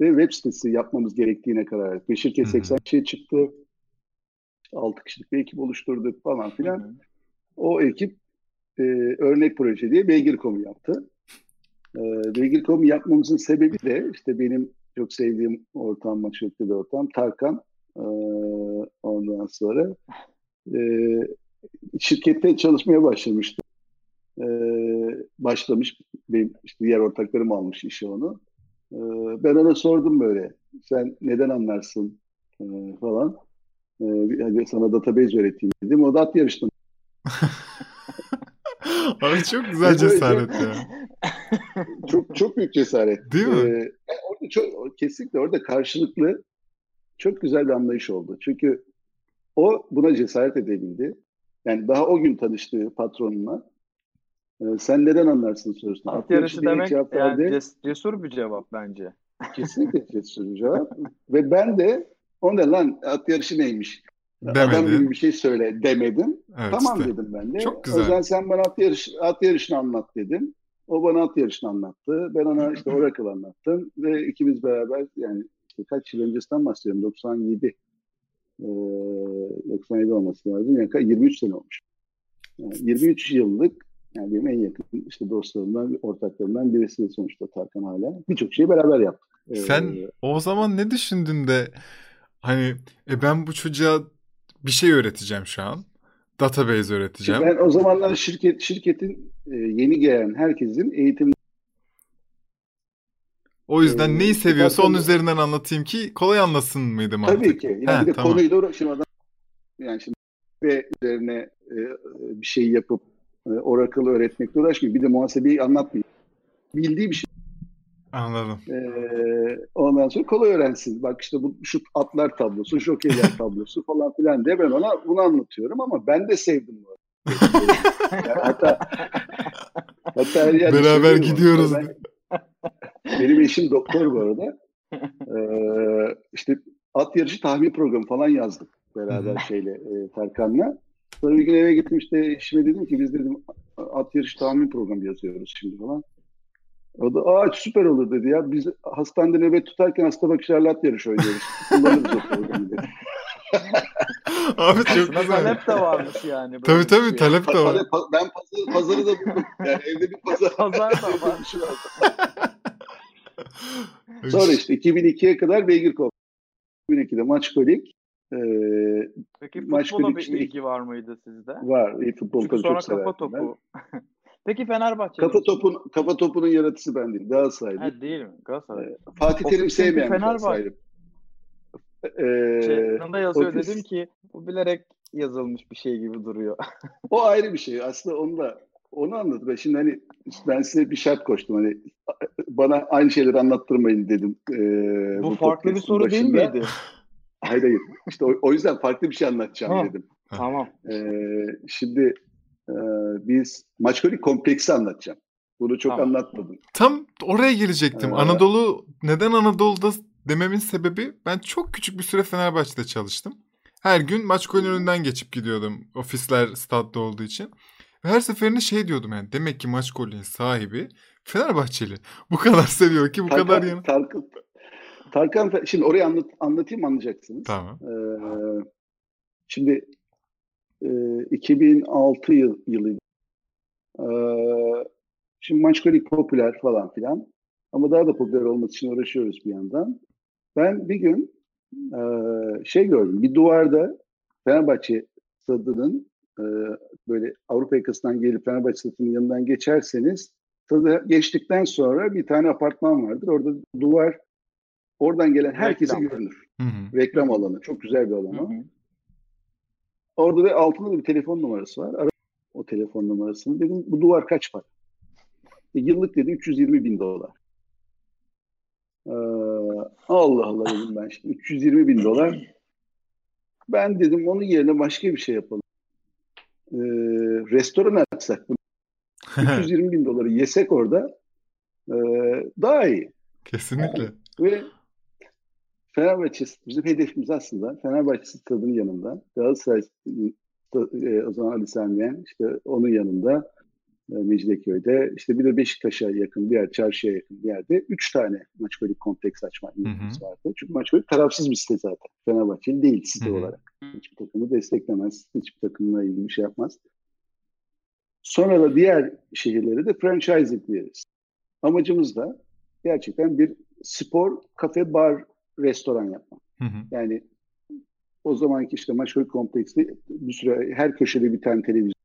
ve web sitesi yapmamız gerektiğine karar verdik. Ve şirket Hı hı. 80 kişiye çıktı. 6 kişilik bir ekip oluşturduk falan filan. O ekip e, örnek proje diye Beygir.com'u yaptı. E, Beygir.com'u yapmamızın sebebi de işte benim çok sevdiğim ortam, maçlıklı bir ortam. Tarkan. E, ondan sonra e, şirkette çalışmaya başlamıştı. E, başlamış. Benim işte diğer ortaklarım almış işi onu. E, ben ona sordum böyle. Sen neden anlarsın e, falan. E, hadi sana database öğreteyim dedim. O da at yarıştım. Abi çok güzel cesaret ya. çok çok büyük cesaret. Değil mi? Ee, orada çok kesinlikle orada karşılıklı çok güzel bir anlayış oldu. Çünkü o buna cesaret edebildi. Yani daha o gün tanıştığı patronuna e, sen neden anlarsın sorusuna. At yarışı demek cevap yani verdi. ces- cesur bir cevap bence. Kesinlikle cesur bir cevap. Ve ben de o ne lan at yarışı neymiş Demedin. Adam gibi bir şey söyle demedim. Evet, tamam işte. dedim ben de. Çok güzel. O yüzden sen bana at, yarış, at yarışını anlat dedim. O bana at yarışını anlattı. Ben ona işte Oracle anlattım. Ve ikimiz beraber yani işte kaç yıl öncesinden bahsediyorum. 97. Ee, 97 olması lazım. Yani 23 sene olmuş. Yani 23 yıllık yani benim en yakın işte dostlarımdan, ortaklarımdan birisi sonuçta Tarkan hala. Birçok şeyi beraber yaptık. Ee, Sen o zaman ne düşündün de hani e ben bu çocuğa bir şey öğreteceğim şu an. Database öğreteceğim. Ben o zamanlar şirket şirketin e, yeni gelen herkesin eğitim O yüzden Ee, neyi seviyorsa onun üzerinden anlatayım ki kolay anlasın mıydı mantık? tabii ki. Yani He, bir de tamam. konuyla uğraşım adam yani şimdi ve üzerine e, bir şey yapıp e, Oracle öğretmekle uğraşmıyor. Bir de muhasebeyi anlatmıyor. Bildiği bir şey. Anladım. E, ondan sonra kolay öğrensin. Bak işte bu şu atlar tablosu, jokeyler tablosu falan filan diye ben ona bunu anlatıyorum ama ben de sevdim bu. Yani hatta hatta yerde Beraber gidiyoruz. Ben- benim eşim doktor bu arada. Ee, işte at yarışı tahmin programı falan yazdık beraber şeyle e, Tarkan'la. Sonra bir gün eve gittim işte eşime dedim ki biz dedim at yarışı tahmin programı yazıyoruz şimdi falan. O da aa süper olur dedi ya. Biz hastanede nöbet tutarken hasta bakışlarla at yarışı oynuyoruz. Kullanırız o programı dedi. Abi çok Aslında güzel. talep de varmış yani. böyle Tabii bir tabii şey. talep de var. Ben pazarı, pazarı da buldum. Yani evde bir pazar. Pazar da var. Sonra işte 2002'ye kadar Beygir Kop. 2002'de Maçkolik e, Peki futbola bir işte- ilgi var mıydı sizde? var. İyi futbol Çünkü sonra çok kafa topu. Peki Fenerbahçe Kafa topun kafa topunun yaratıcısı ben değilim. Galatasaray'dım. Ha, değil mi? Galatasaray. Fatih O Terim sevmeyen Fenerbahçe-. Ee, Şey, yanında yazıyor Otis- dedim ki bu bilerek yazılmış bir şey gibi duruyor. o ayrı bir şey. Aslında onu da onu anladım. Ben şimdi hani ben size bir şart koştum. Hani bana aynı şeyleri anlattırmayın dedim. Ee, bu farklı bir soru değil başında. miydi? Hayır hayır. İşte o, o yüzden farklı bir şey anlatacağım Ha. dedim. tamam. Ee, şimdi e, biz Maçkolik kompleksi anlatacağım. Bunu çok Tamam. anlatmadım. Tam oraya gelecektim. Ee, Anadolu neden Anadolu'da dememin sebebi ben çok küçük bir süre Fenerbahçe'de çalıştım. Her gün maç önünden geçip gidiyordum. Ofisler stadda olduğu için. Ve her seferinde şey diyordum yani. Demek ki maç golün sahibi Fenerbahçeli. Bu kadar seviyor ki bu kadar Tarkan, yanı. Tarkan, Tarkan, şimdi orayı anlat, anlatayım anlayacaksınız. Tamam. Ee, şimdi e, 2006 yıl, yılıydı. Ee, şimdi Maçkolik popüler falan filan. Ama daha da popüler olması için uğraşıyoruz bir yandan. Ben bir gün e, şey gördüm. Bir duvarda Fenerbahçe stadının e, böyle Avrupa yakasından gelip Fenerbahçe stadının yanından geçerseniz stadı geçtikten sonra bir tane apartman vardır. Orada duvar oradan gelen herkese Reklam. görünür. Hı hı. Reklam alanı. Çok güzel bir alan Hı o. hı. Orada da altında da bir telefon numarası var. Ara o telefon numarasını. Dedim bu duvar kaç para? E, yıllık dedi 320 bin dolar. Ee, Allah Allah dedim ben şimdi 320 bin dolar. Ben dedim onun yerine başka bir şey yapalım. Ee, restoran açsak bunu. 320 bin doları yesek orada ee, daha iyi. Kesinlikle. Ve Fenerbahçe bizim hedefimiz aslında Fenerbahçe stadının yanında Galatasaray e, o zaman Ali Samiyen işte onun yanında e, Mecidiyeköy'de işte bir de Beşiktaş'a yakın bir yer, çarşıya yakın bir yerde üç tane Maçkolik kompleks açma niyetimiz vardı. Çünkü Maçkolik tarafsız bir site zaten. Fenerbahçeli değil site Hı hı. olarak. Hiçbir takımı desteklemez. Hiçbir takımla ilgili bir şey yapmaz. Sonra da diğer şehirleri de franchising diyeriz. Amacımız da gerçekten bir spor, kafe, bar, restoran yapmak. Yani o zamanki işte Maçkolik kompleksi bir süre her köşede bir tane televizyon.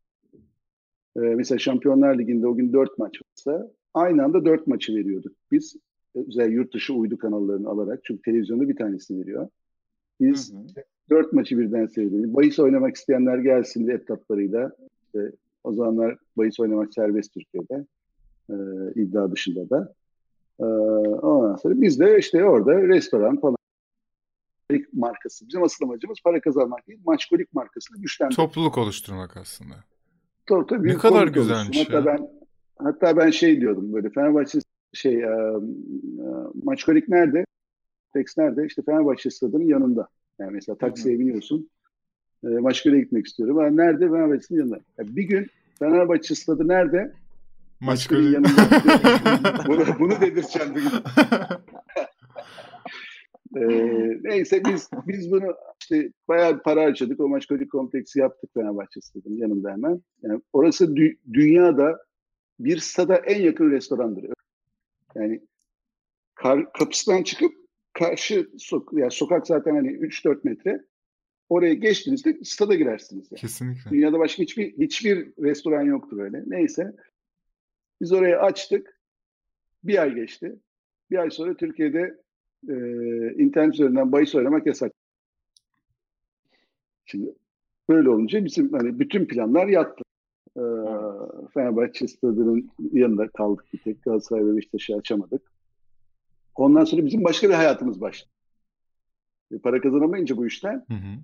Ee, mesela Şampiyonlar Ligi'nde o gün dört maç varsa aynı anda dört maçı veriyorduk. Biz özel yurt dışı uydu kanallarını alarak çünkü televizyonda bir tanesini veriyor. Biz Hı hı. dört maçı birden seyrediyoruz. Bahis oynamak isteyenler gelsin laptoplarıyla. İşte o zamanlar bahis oynamak serbest Türkiye'de. Ee, iddia dışında da. Ee, ondan sonra biz de işte orada restoran falan markası. Bizim asıl amacımız para kazanmak değil, maçkolik markasını güçlendirmek. Topluluk oluşturmak aslında. Tabii, tabii, Ne kadar güzelmiş hatta ya. ben hatta ben şey diyordum böyle Fenerbahçe şey e, e, maçkolik nerede? Tex nerede? İşte Fenerbahçe stadının yanında. Yani mesela taksiye biniyorsun. E, Maçköy'e gitmek istiyorum. Ben nerede? Fenerbahçe'nin yanında. Yani bir gün Fenerbahçe stadı nerede? Yanında. bunu, bunu dedirteceğim bir gün. ee, neyse biz biz bunu işte bayağı bir para harcadık. O Maçköy kompleksi yaptık Fenerbahçe stadının yanında hemen. Yani orası dü- dünyada bir stada en yakın restorandır. Yani kar, kapısından çıkıp karşı sok yani sokak zaten hani 3-4 metre. Oraya geçtiğinizde stada girersiniz. Yani. Kesinlikle. Dünyada başka hiçbir hiçbir restoran yoktur öyle. Neyse. Biz orayı açtık. Bir ay geçti. Bir ay sonra Türkiye'de e, internet üzerinden bahis oynamak yasak. Şimdi böyle olunca bizim hani bütün planlar yattı. E, Fenerbahçe stadının yanında kaldık bir tek. Galatasaray ve Beşiktaş'ı açamadık. Ondan sonra bizim başka bir hayatımız başladı. E, para kazanamayınca bu işten Hı hı.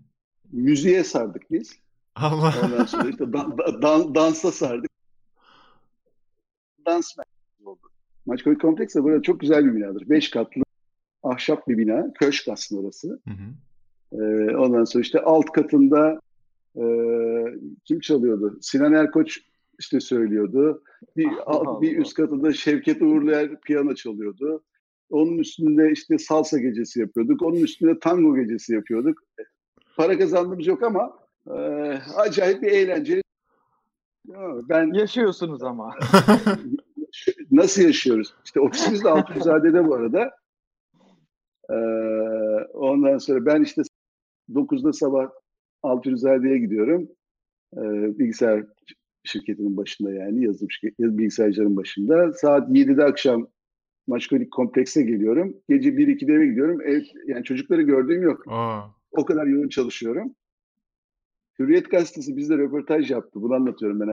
müziğe sardık biz. Allah. Ondan sonra işte dan, dan, dansa sardık. Dans oldu. Maçkoy Kompleks de burada çok güzel bir binadır. Beş katlı ahşap bir bina. Köşk aslında orası. Hı hı. Ee, ondan sonra işte alt katında e, kim çalıyordu? Sinan Erkoç işte söylüyordu. Bir, alt, bir üst katında Şevket Uğurluer piyano çalıyordu. Onun üstünde işte salsa gecesi yapıyorduk. Onun üstünde tango gecesi yapıyorduk. Para kazandığımız yok ama e, acayip bir eğlenceli. Ben yaşıyorsunuz ama. nasıl yaşıyoruz? İşte ofisimiz de Altunizade'de bu arada. Ee, ondan sonra ben işte 9'da sabah Altunizade'ye gidiyorum. Ee, bilgisayar şirketinin başında yani yazılım şirket, bilgisayarcının başında. Saat 7'de akşam Maçkolik komplekse geliyorum. Gece 1-2'de eve gidiyorum. Ev, yani çocukları gördüğüm yok. Aa. O kadar yoğun çalışıyorum. Hürriyet gazetesi bizde röportaj yaptı. Bunu anlatıyorum ben.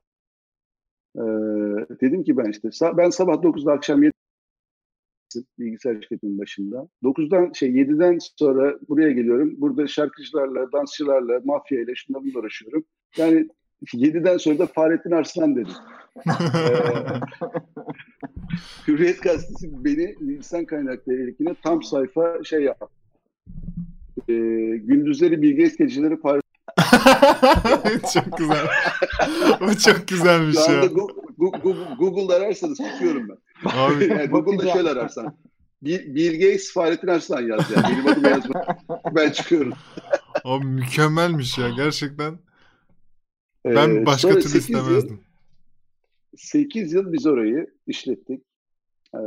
Ee, dedim ki ben işte ben sabah 9'da akşam 7 bilgisayar şirketinin başında. 9'dan şey 7'den sonra buraya geliyorum. Burada şarkıcılarla, dansçılarla, mafya ile şundan bununla uğraşıyorum. Yani 7'den sonra da Fahrettin Arslan dedim. Hürriyet gazetesi beni insan kaynakları ilgine tam sayfa şey yaptı. Ee, gündüzleri Bilge geceleri Paris çok güzel. Bu çok güzelmiş ya. anda Google, Google'da ararsanız tutuyorum ben. Abi. Yani Google'da şöyle ararsan. Bill, Gates, Fahrettin Arslan yaz yani. Benim adımı yazma. ben çıkıyorum. Abi mükemmelmiş ya gerçekten. Ben Ee, başka türlü sekiz yıl- istemezdim. 8 yıl biz orayı işlettik. Ee,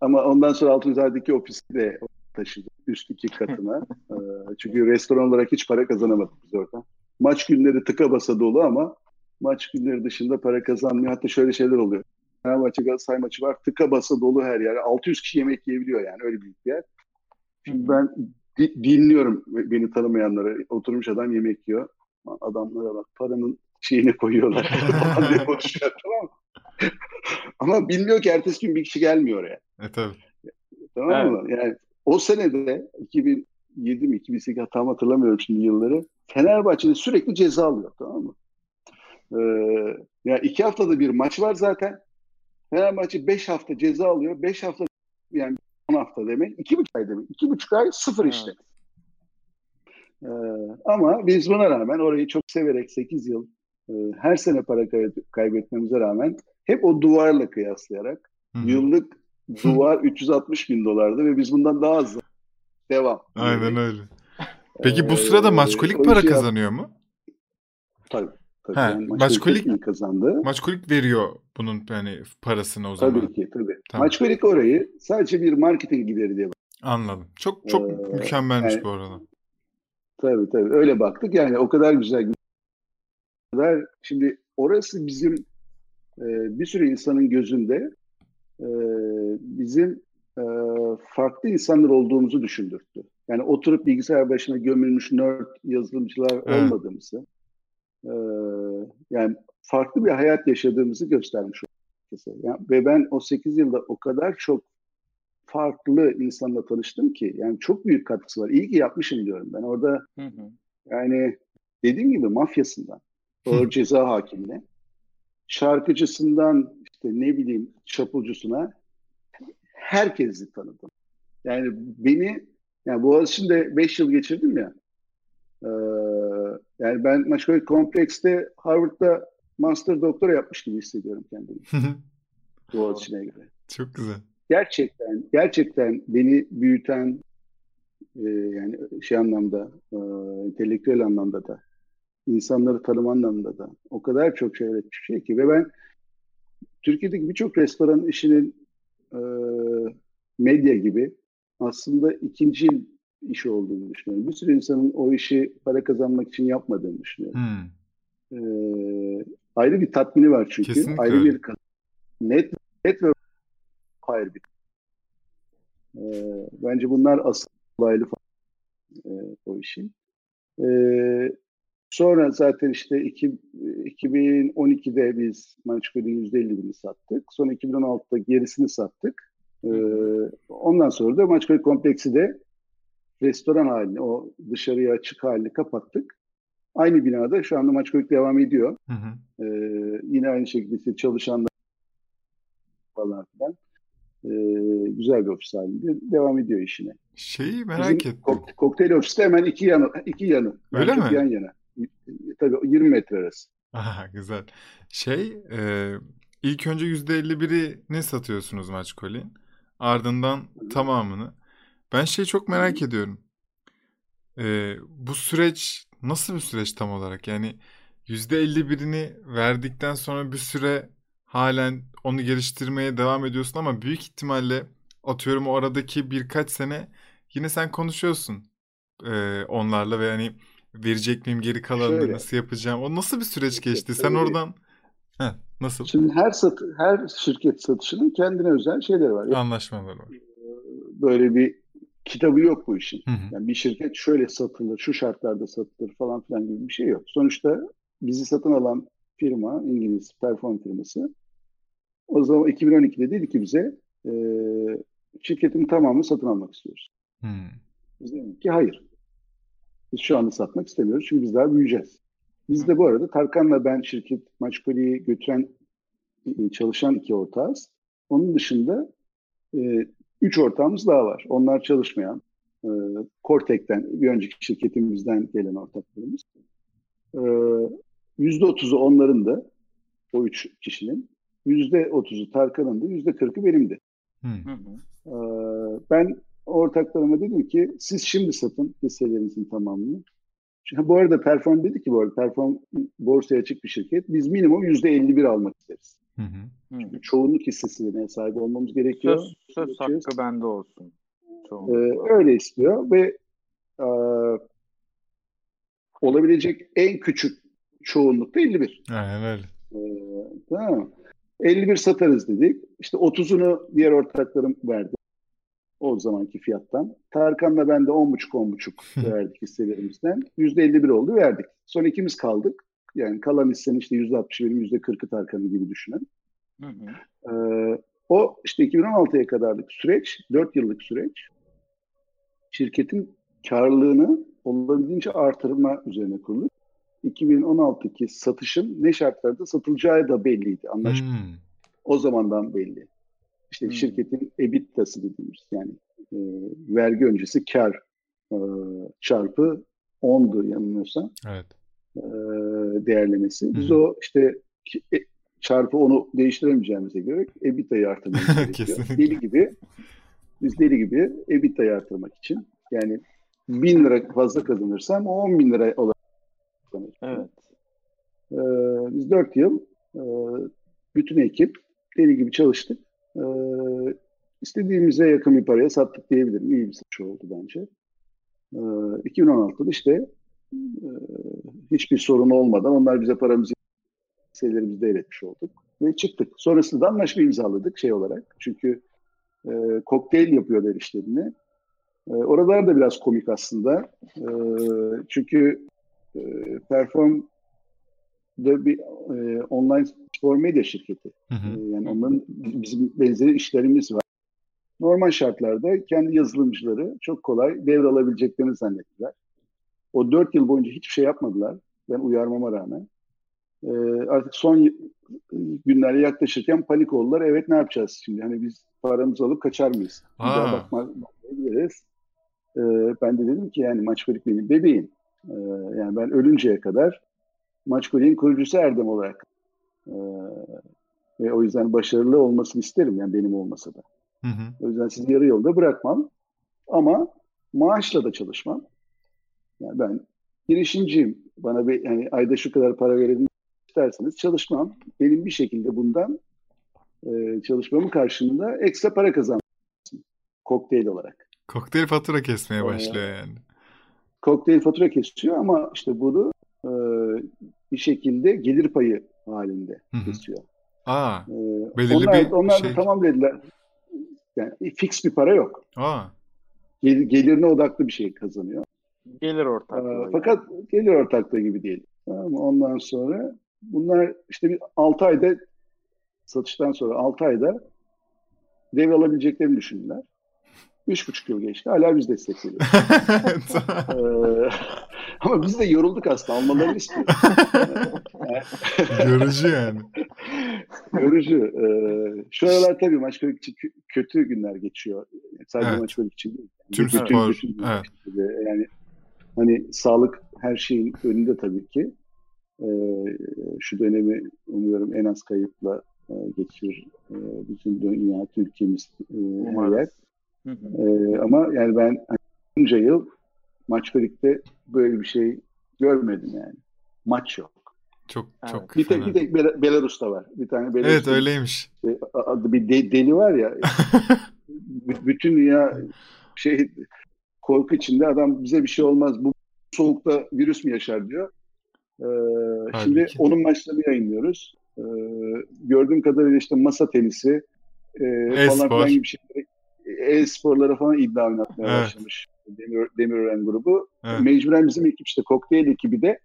ama ondan sonra Altunizade'deki ofisi de taşıdık üst iki katına. Ee, çünkü restoran olarak hiç para kazanamadık biz orada. Maç günleri tıka basa dolu ama maç günleri dışında para kazanmıyor. Hatta şöyle şeyler oluyor. Fenerbahçe Galatasaray maçı var. Tıka basa dolu her yer. 600 kişi yemek yiyebiliyor yani öyle büyük bir yer. Şimdi ben di- dinliyorum beni tanımayanları. Oturmuş adam yemek yiyor. Adamlara bak paranın şeyine koyuyorlar. Falan diye konuşuyor tamam mı? Ama bilmiyor ki ertesi gün bir kişi gelmiyor oraya. E tabii. Tamam mı? Yani o senede 2007 mi 2008 tam hatırlamıyorum şimdi yılları. Fenerbahçe'de sürekli ceza alıyor tamam mı? Ee, ya iki haftada bir maç var zaten. Fenerbahçe 5 hafta ceza alıyor. 5 hafta yani 10 hafta demek. 2,5 ay demek. 2,5 ay sıfır Evet. işte. Ee, ama biz buna rağmen orayı çok severek 8 yıl e, her sene para kay- kaybetmemize rağmen hep o duvarla kıyaslayarak Hı hı. yıllık duvar 360 bin dolardı ve biz bundan daha az devam. Aynen öyle. Peki bu sırada Ee, maçkolik para kazanıyor mu? Tabii. Tabii. Ha, Yani Maçkolik- mi kazandı? Maçkolik veriyor bunun yani parasını o zaman. Tabii ki tabii. Tamam. Maçkolik orayı sadece bir marketing gideri diye Anladım. Çok çok Ee, mükemmelmiş yani- bu arada. Tabii tabii. Öyle baktık. Yani o kadar güzel. o kadar- Şimdi orası bizim e, bir sürü insanın gözünde e, bizim e, farklı insanlar olduğumuzu düşündürttü. Yani oturup bilgisayar başına gömülmüş nerd yazılımcılar Evet. olmadığımızı, e, yani farklı bir hayat yaşadığımızı göstermiş herkese. Yani, ve ben o 8 yılda o kadar çok farklı insanla tanıştım ki yani çok büyük katkısı var. İyi ki yapmışım diyorum ben. Orada Hı hı. yani dediğim gibi mafyasından, ağır ceza hakimine, şarkıcısından işte ne bileyim çapulcusuna herkesi tanıdım. Yani beni yani Boğaziçi'nde 5 yıl geçirdim ya. Ee, Yani ben Maçkolik Kompleks'te Harvard'da master doktora yapmış gibi hissediyorum kendimi. Boğaziçi'ne göre. Çok güzel. Gerçekten, gerçekten beni büyüten e, yani şey anlamda, e, entelektüel anlamda da, insanları tanıma anlamında da o kadar çok şey öğretmiş şey ki ve ben Türkiye'deki birçok restoran işinin e, medya gibi aslında ikinci işi olduğunu düşünüyorum. Bir sürü insanın o işi para kazanmak için yapmadığını düşünüyorum. Hmm. Ee, ayrı bir tatmini var çünkü. Kesinlikle. Ayrı bir net net ve ayrı bir. Ee, bence bunlar asıl olaylı e, o işin. Ee, sonra zaten işte iki, 2012'de biz Mançko'nun %50'ini sattık. Sonra 2016'da gerisini sattık. Ee, ondan sonra da Maçkoy kompleksi de restoran halini, o dışarıya açık halini kapattık. Aynı binada şu anda Maçkoy devam ediyor. Hı hı. Ee, yine aynı şekilde çalışanlar falan filan. Ee, güzel bir ofis halinde devam ediyor işine. Şeyi merak Bizim ettim. Kok- kokteyl ofiste hemen iki yanı, iki yanı. Öyle mi? Yan yana. Tabii 20 metre arası. Aha, güzel. Şey, e, ilk önce %51'i ne satıyorsunuz Maçkol'in? Ardından tamamını. Ben şey çok merak ediyorum. Ee, bu süreç nasıl bir süreç tam olarak? Yani %51'ini verdikten sonra bir süre halen onu geliştirmeye devam ediyorsun ama büyük ihtimalle atıyorum o aradaki birkaç sene yine sen konuşuyorsun e, onlarla ve hani verecek miyim geri kalanını Şöyle. nasıl yapacağım? O nasıl bir süreç geçti? Sen oradan Heh, nasıl? Şimdi her satı, her şirket satışının kendine özel şeyleri var. Anlaşmaları var. Böyle bir kitabı yok bu işin. Hı hı. Yani bir şirket şöyle satılır, şu şartlarda satılır falan filan gibi bir şey yok. Sonuçta bizi satın alan firma, İngiliz Perform firması o zaman 2012'de dedi ki bize e, şirketin tamamını satın almak istiyoruz. Hmm. Biz dedik ki hayır. Biz şu anda satmak istemiyoruz çünkü biz daha büyüyeceğiz. Biz de bu arada Tarkan'la ben şirket Maçkoli'yi götüren çalışan iki ortağız. Onun dışında e, üç ortağımız daha var. Onlar çalışmayan. E, Cortek'ten, bir önceki şirketimizden gelen ortaklarımız. E, yüzde otuzu onların da, o üç kişinin. Yüzde otuzu Tarkan'ın da, yüzde kırkı benim de. E, ben ortaklarıma dedim ki siz şimdi satın hisselerinizin tamamını. Bu arada Perform dedi ki bu arada Perform borsaya açık bir şirket. Biz minimum yüzde 51 almak isteriz. Hı hı. Çünkü çoğunluk hissesine sahip olmamız gerekiyor. Söz, söz hakkı bende olsun. Ee, öyle istiyor ve e, olabilecek en küçük çoğunluk da 51. Aynen öyle. Ee, tamam 51 satarız dedik. İşte 30'unu diğer ortaklarım verdi o zamanki fiyattan. Tarkan'la ben de 10,5-10,5 verdik hisselerimizden. %51 oldu verdik. Son ikimiz kaldık. Yani kalan hissenin işte %60 benim %40'ı Tarkan'ı gibi düşünün. Hı hı. Ee, o işte 2016'ya kadarlık süreç, 4 yıllık süreç şirketin karlılığını olabildiğince artırma üzerine kurulu. 2016'daki satışın ne şartlarda satılacağı da belliydi. Anlaşma. Hmm. O zamandan belli. İşte hmm. şirketin EBITDA'sı dediğimiz yani e, vergi öncesi kar e, çarpı 10'du yanılmıyorsam. Evet. E, değerlemesi. Biz o işte e, çarpı onu değiştiremeyeceğimize göre EBITDA'yı artırmamız gerekiyor. deli gibi biz deli gibi EBITDA'yı artırmak için yani bin lira fazla kazanırsam o 10 bin lira olarak kazanır. Evet. Ee, biz dört yıl e, bütün ekip deli gibi çalıştık. Ee, istediğimize yakın bir paraya sattık diyebilirim. İyi bir satış oldu bence. Ee, 2016'da işte e, hiçbir sorun olmadan onlar bize paramızı sayılarımızı devretmiş olduk ve çıktık. Sonrasında anlaşma imzaladık şey olarak. Çünkü e, kokteyl yapıyorlar işlerini. E, oralar da biraz komik aslında. E, çünkü e, Perform da bir e, online spor medya şirketi. Hı hı. E, yani onların bizim benzeri işlerimiz var. Normal şartlarda kendi yazılımcıları çok kolay devralabileceklerini zannettiler. O dört yıl boyunca hiçbir şey yapmadılar. Ben uyarmama rağmen. E, artık son günlere yaklaşırken panik oldular. Evet ne yapacağız şimdi? Hani biz paramızı alıp kaçar mıyız? Bir daha bakma, bakmaya E, ben de dedim ki yani maç benim bebeğim. Ee, yani ben ölünceye kadar Maçkolik'in kurucusu Erdem olarak ee, ve o yüzden başarılı olmasını isterim yani benim olmasa da. Hı hı. O yüzden sizi yarı yolda bırakmam. Ama maaşla da çalışmam. Yani ben girişimciyim. Bana bir yani ayda şu kadar para verin isterseniz çalışmam. Benim bir şekilde bundan e, çalışmamın karşılığında ekstra para kazanmam. Kokteyl olarak. Kokteyl fatura kesmeye ee, başlıyor yani. Kokteyl fatura kesiyor ama işte bunu e, bir şekilde gelir payı halinde Hı-hı. kesiyor. Aa, ee, belirli onlar, bir onlar şey. da tamam dediler. Yani fix bir para yok. Aa. Gel, gelirine odaklı bir şey kazanıyor. Gelir ortaklığı. Ee, fakat gelir ortaklığı gibi değil. Tamam mı? Ondan sonra bunlar işte bir 6 ayda satıştan sonra 6 ayda devralabileceklerini düşündüler. Üç buçuk yıl geçti. Hala biz destek veriyoruz. ee, ama biz de yorulduk aslında. Almalarını istiyoruz. Yorucu yani. Yorucu. Ee, şu aralar tabii maç için kötü günler geçiyor. Sadece evet. maç için değil. Yani Tüm bütün, spor. Bütün evet. Yani hani sağlık her şeyin önünde tabii ki. Ee, şu dönemi umuyorum en az kayıpla e, geçirir. E, bütün dünya, Türkiye'miz, e, her yer. Ee, ama yani ben bunca yıl maç birlikte böyle bir şey görmedim yani. Maç yok. Çok evet. çok bir tek bir tek Bel- Belarus'ta var. Bir tane Belarus'ta. Evet öyleymiş. Adı bir de, deli var ya. bütün dünya şey korku içinde adam bize bir şey olmaz. Bu soğukta virüs mü yaşar diyor. Ee, şimdi onun maçlarını yayınlıyoruz. Ee, gördüğüm kadarıyla işte masa tenisi e, falan filan gibi şeyleri e-sporlara falan iddia oynatmaya evet. başlamış Demir, Demirören grubu. Evet. Mecburen bizim ekip işte kokteyl ekibi de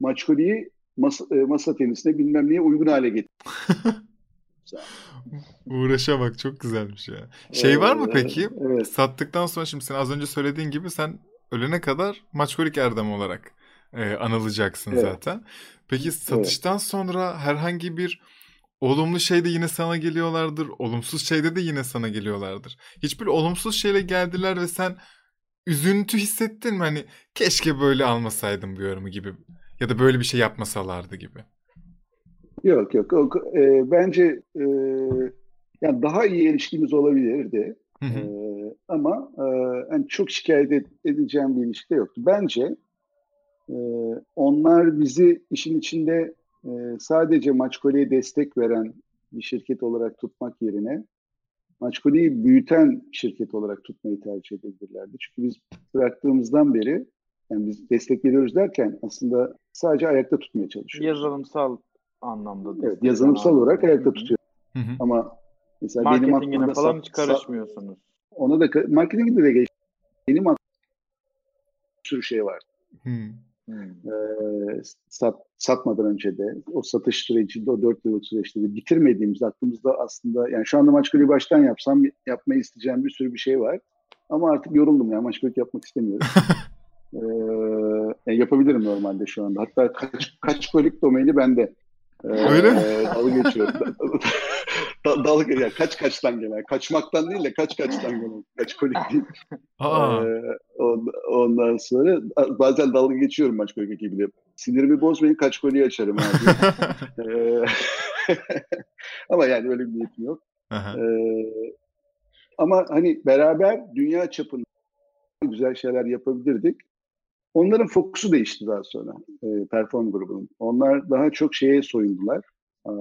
Maçkoli'yi masa, e, masa tenisine bilmem neye uygun hale getirdi. Uğraşa bak çok güzelmiş ya. Şey var mı peki? Evet. Sattıktan sonra şimdi sen az önce söylediğin gibi sen ölene kadar Maçkolik Erdem olarak e, anılacaksın evet. zaten. Peki satıştan evet. sonra herhangi bir olumlu şeyde yine sana geliyorlardır. Olumsuz şeyde de yine sana geliyorlardır. Hiçbir olumsuz şeyle geldiler ve sen üzüntü hissettin mi? Hani keşke böyle almasaydım bu yorumu gibi. Ya da böyle bir şey yapmasalardı gibi. Yok yok. yok. E, bence e, yani daha iyi ilişkimiz olabilirdi. Hı hı. E, ama e, yani çok şikayet edeceğim bir ilişki de yoktu. Bence e, onlar bizi işin içinde e, sadece Maçkole'ye destek veren bir şirket olarak tutmak yerine Maçkole'yi büyüten şirket olarak tutmayı tercih edebilirlerdi. Çünkü biz bıraktığımızdan beri yani biz destek veriyoruz derken aslında sadece ayakta tutmaya çalışıyoruz. Yazılımsal anlamda. Evet, yazılımsal anlamda. olarak ayakta tutuyor. Ama mesela benim aklımda falan hiç karışmıyorsunuz. Ona da marketingde de geç. Benim aklımda bir sürü şey var. Hı. Hmm. Ee, sat, satmadan önce de o satış sürecinde o dört yıllık süreçte de bitirmediğimiz aklımızda aslında yani şu anda maç baştan yapsam yapmayı isteyeceğim bir sürü bir şey var. Ama artık yoruldum ya maç yapmak istemiyorum. ee, yapabilirim normalde şu anda. Hatta kaç, kaç kolik domaini bende. Ee, Öyle mi? Dalga geçiyorum. da, dalga yani kaç kaçtan gelen. Kaçmaktan değil de kaç kaçtan gelen. Kaç kolik değil. Aa. Ee, ondan sonra bazen dalga geçiyorum maç kolik ekibiyle. Sinirimi bozmayın kaç koliyi açarım abi. ee, ama yani öyle bir niyetim yok. Ee, ama hani beraber dünya çapında güzel şeyler yapabilirdik. Onların fokusu değişti daha sonra e, Perform grubunun. Onlar daha çok şeye soyundular e,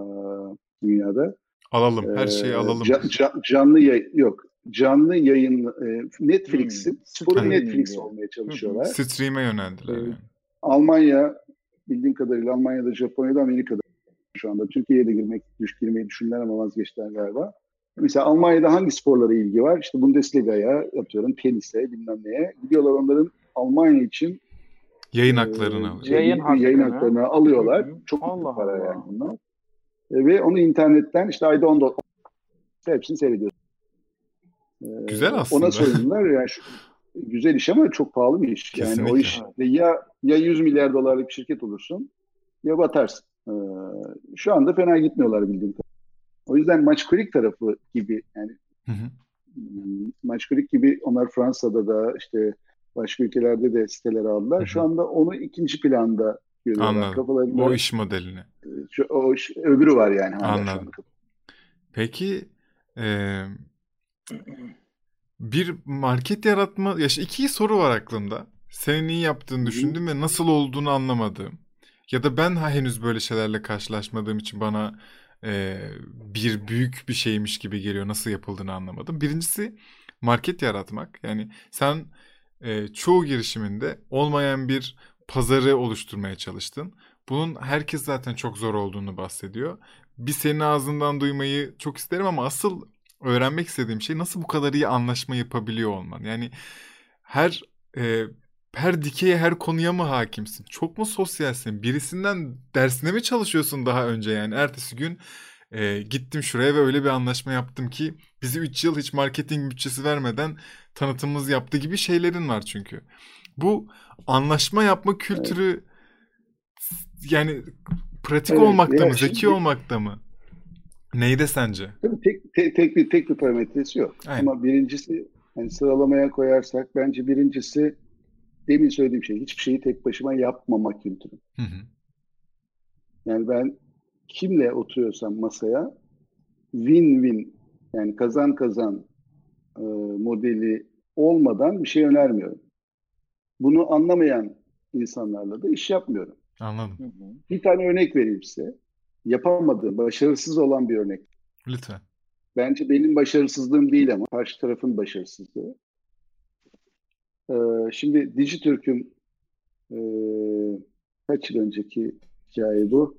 dünyada. Alalım, her şeyi alalım. Can, can, canlı yayın, yok. Canlı yayın, e, Netflix'in, hmm. sporun Netflix olmaya çalışıyorlar. Stream'e yöneldiler. E, yani. Almanya, bildiğim kadarıyla Almanya'da, Japonya'da, Amerika'da şu anda. Türkiye'ye de girmek, düş, girmeyi düşünürler ama vazgeçtiler galiba. Mesela Almanya'da hangi sporlara ilgi var? İşte Bundesliga'ya, atıyorum tenise, bilmem neye. Gidiyorlar onların Almanya için yayın haklarını e. Yayın, haklarını. yayın haklarını alıyorlar. Hı-hı. Çok Allah para Allah. yani bunlar. E, ve onu internetten işte ayda 10 dolar hepsini seyrediyor. E, güzel aslında. Ona soyundular yani şu, güzel iş ama çok pahalı bir iş. Kesinlikle. Yani o iş ya ya 100 milyar dolarlık bir şirket olursun ya batarsın. Ee, şu anda fena gitmiyorlar bildiğim kadarıyla. O yüzden maç tarafı gibi yani hı hı. Hmm, maç gibi onlar Fransa'da da işte Başka ülkelerde de siteler aldılar. Hı hı. Şu anda onu ikinci planda görüyorlar. Anladım. Kafalarında, o iş modelini. Şu, o öbürü var yani. Anladım. Peki e, bir market yaratma... Ya iki soru var aklımda. Senin iyi yaptığını düşündüm ve nasıl olduğunu anlamadım. Ya da ben henüz böyle şeylerle karşılaşmadığım için bana e, bir büyük bir şeymiş gibi geliyor. Nasıl yapıldığını anlamadım. Birincisi market yaratmak. Yani sen e, çoğu girişiminde olmayan bir pazarı oluşturmaya çalıştın. Bunun herkes zaten çok zor olduğunu bahsediyor. Bir senin ağzından duymayı çok isterim ama asıl öğrenmek istediğim şey nasıl bu kadar iyi anlaşma yapabiliyor olman. Yani her e, her dikeye her konuya mı hakimsin? Çok mu sosyalsin? Birisinden dersine mi çalışıyorsun daha önce yani? Ertesi gün e, gittim şuraya ve öyle bir anlaşma yaptım ki bizi 3 yıl hiç marketing bütçesi vermeden tanıtımımız yaptı gibi şeylerin var çünkü. Bu anlaşma yapma kültürü yani pratik evet, olmakta mı, zeki şimdi... olmakta mı? Neyde sence? Tabii tek, tek, tek bir tek bir parametresi yok. Aynen. Ama birincisi hani sıralamaya koyarsak bence birincisi demin söylediğim şey hiçbir şeyi tek başıma yapmama kültürü. Hı hı. Yani ben kimle oturuyorsam masaya win-win yani kazan kazan e, modeli olmadan bir şey önermiyorum. Bunu anlamayan insanlarla da iş yapmıyorum. Anladım. Bir tane örnek vereyim size. Yapamadığım, başarısız olan bir örnek. Lütfen. Bence benim başarısızlığım değil ama karşı tarafın başarısızlığı. Ee, şimdi Dijitürk'ün e, kaç yıl önceki hikaye bu?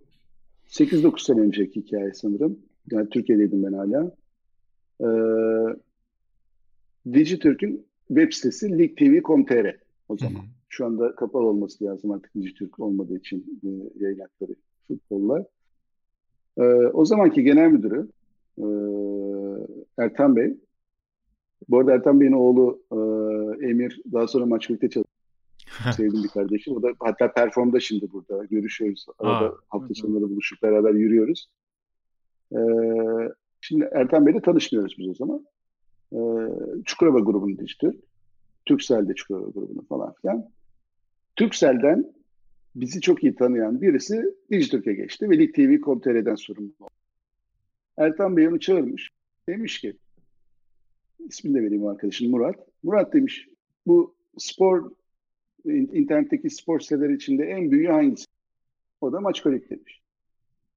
8-9 sene önceki hikaye sanırım. Yani Türkiye'deydim ben hala. Ee, Dijitürk'ün web sitesi ligtv.com.tr o zaman. Hı hı. Şu anda kapalı olması lazım artık Dijitürk olmadığı için e, yayın hakları futbollar. Ee, o zamanki genel müdürü e, Ertan Bey bu arada Ertan Bey'in oğlu e, Emir daha sonra maç birlikte çalıştı. Sevdiğim bir kardeşim. O da hatta performda şimdi burada. Görüşüyoruz. Arada Aa. hafta sonları buluşup beraber yürüyoruz. Ee, şimdi Ertan Bey'le tanışmıyoruz biz o zaman. Ee, Çukurova grubunu işte. Türksel'de Çukurova grubunu falan filan. Türksel'den bizi çok iyi tanıyan birisi Dijitürk'e geçti ve Lig TV.com.tr'den sorumlu oldu. Ertan Bey onu çağırmış. Demiş ki ismini de vereyim arkadaşım Murat. Murat demiş bu spor internetteki spor siteleri içinde en büyüğü hangisi? O da maç kolik demiş.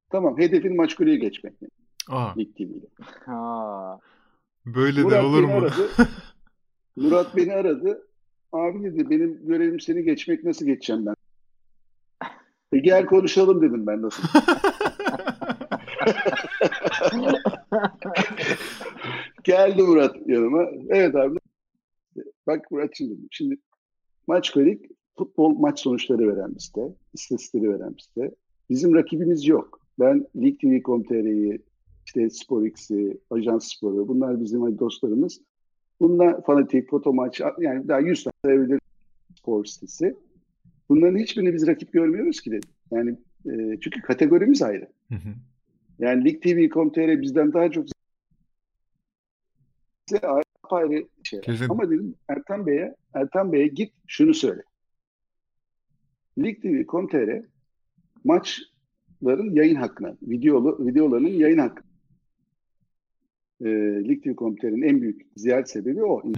Tamam hedefin maç koliğe geçmek. Aa. Lig TV'yle. Böyle Murat de olur mu? Aradı. Murat beni aradı. Abi dedi benim görevim seni geçmek nasıl geçeceğim ben? E gel konuşalım dedim ben nasıl. Geldi Murat yanıma. Evet abi. Bak Murat'cığım dedim. Şimdi maç kolik futbol maç sonuçları veren bir site. istatistikleri veren bir site. Bizim rakibimiz yok. Ben Lig TV.com.tr'yi, işte SporX'i, Ajans Spor'u bunlar bizim dostlarımız. Bunlar fanatik, foto maç yani daha 100 tane sayabilir spor sitesi. Bunların hiçbirini biz rakip görmüyoruz ki dedim. Yani e, çünkü kategorimiz ayrı. Hı hı. Yani Lig TV.com.tr bizden daha çok ayrı şey. Kesin. Ama dedim Ertan Bey'e Ertan Bey'e git şunu söyle. Lig TV.com.tr maçların yayın hakkına, videolu, videolarının yayın hakkı. E, Lig TV.com.tr'in en büyük ziyaret sebebi o. Hı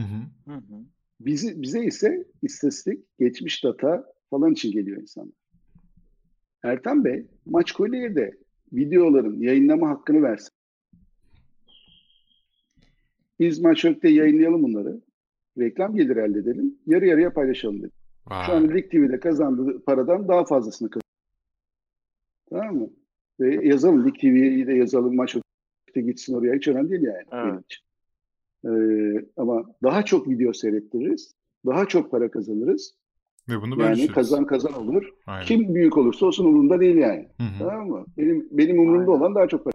hı. Bizi, bize ise istatistik, geçmiş data falan için geliyor insanlar. Ertan Bey, maç kolye de videoların yayınlama hakkını versin. Biz Maçök'te yayınlayalım bunları. Reklam geliri elde edelim. Yarı yarıya paylaşalım dedim. Vay. Şu an Lig TV'de kazandığı paradan daha fazlasını kazanıyor. Tamam mı? Ve yazalım. Lig TV'yi de yazalım. Maçök'te gitsin oraya. Hiç önemli değil yani. Evet. Benim için. Ee, ama daha çok video seyrettiririz. Daha çok para kazanırız. Ve bunu yani kazan kazan olur. Aynen. Kim büyük olursa olsun umurunda değil yani. Hı hı. Tamam mı? Benim benim umurumda Aynen. olan daha çok para.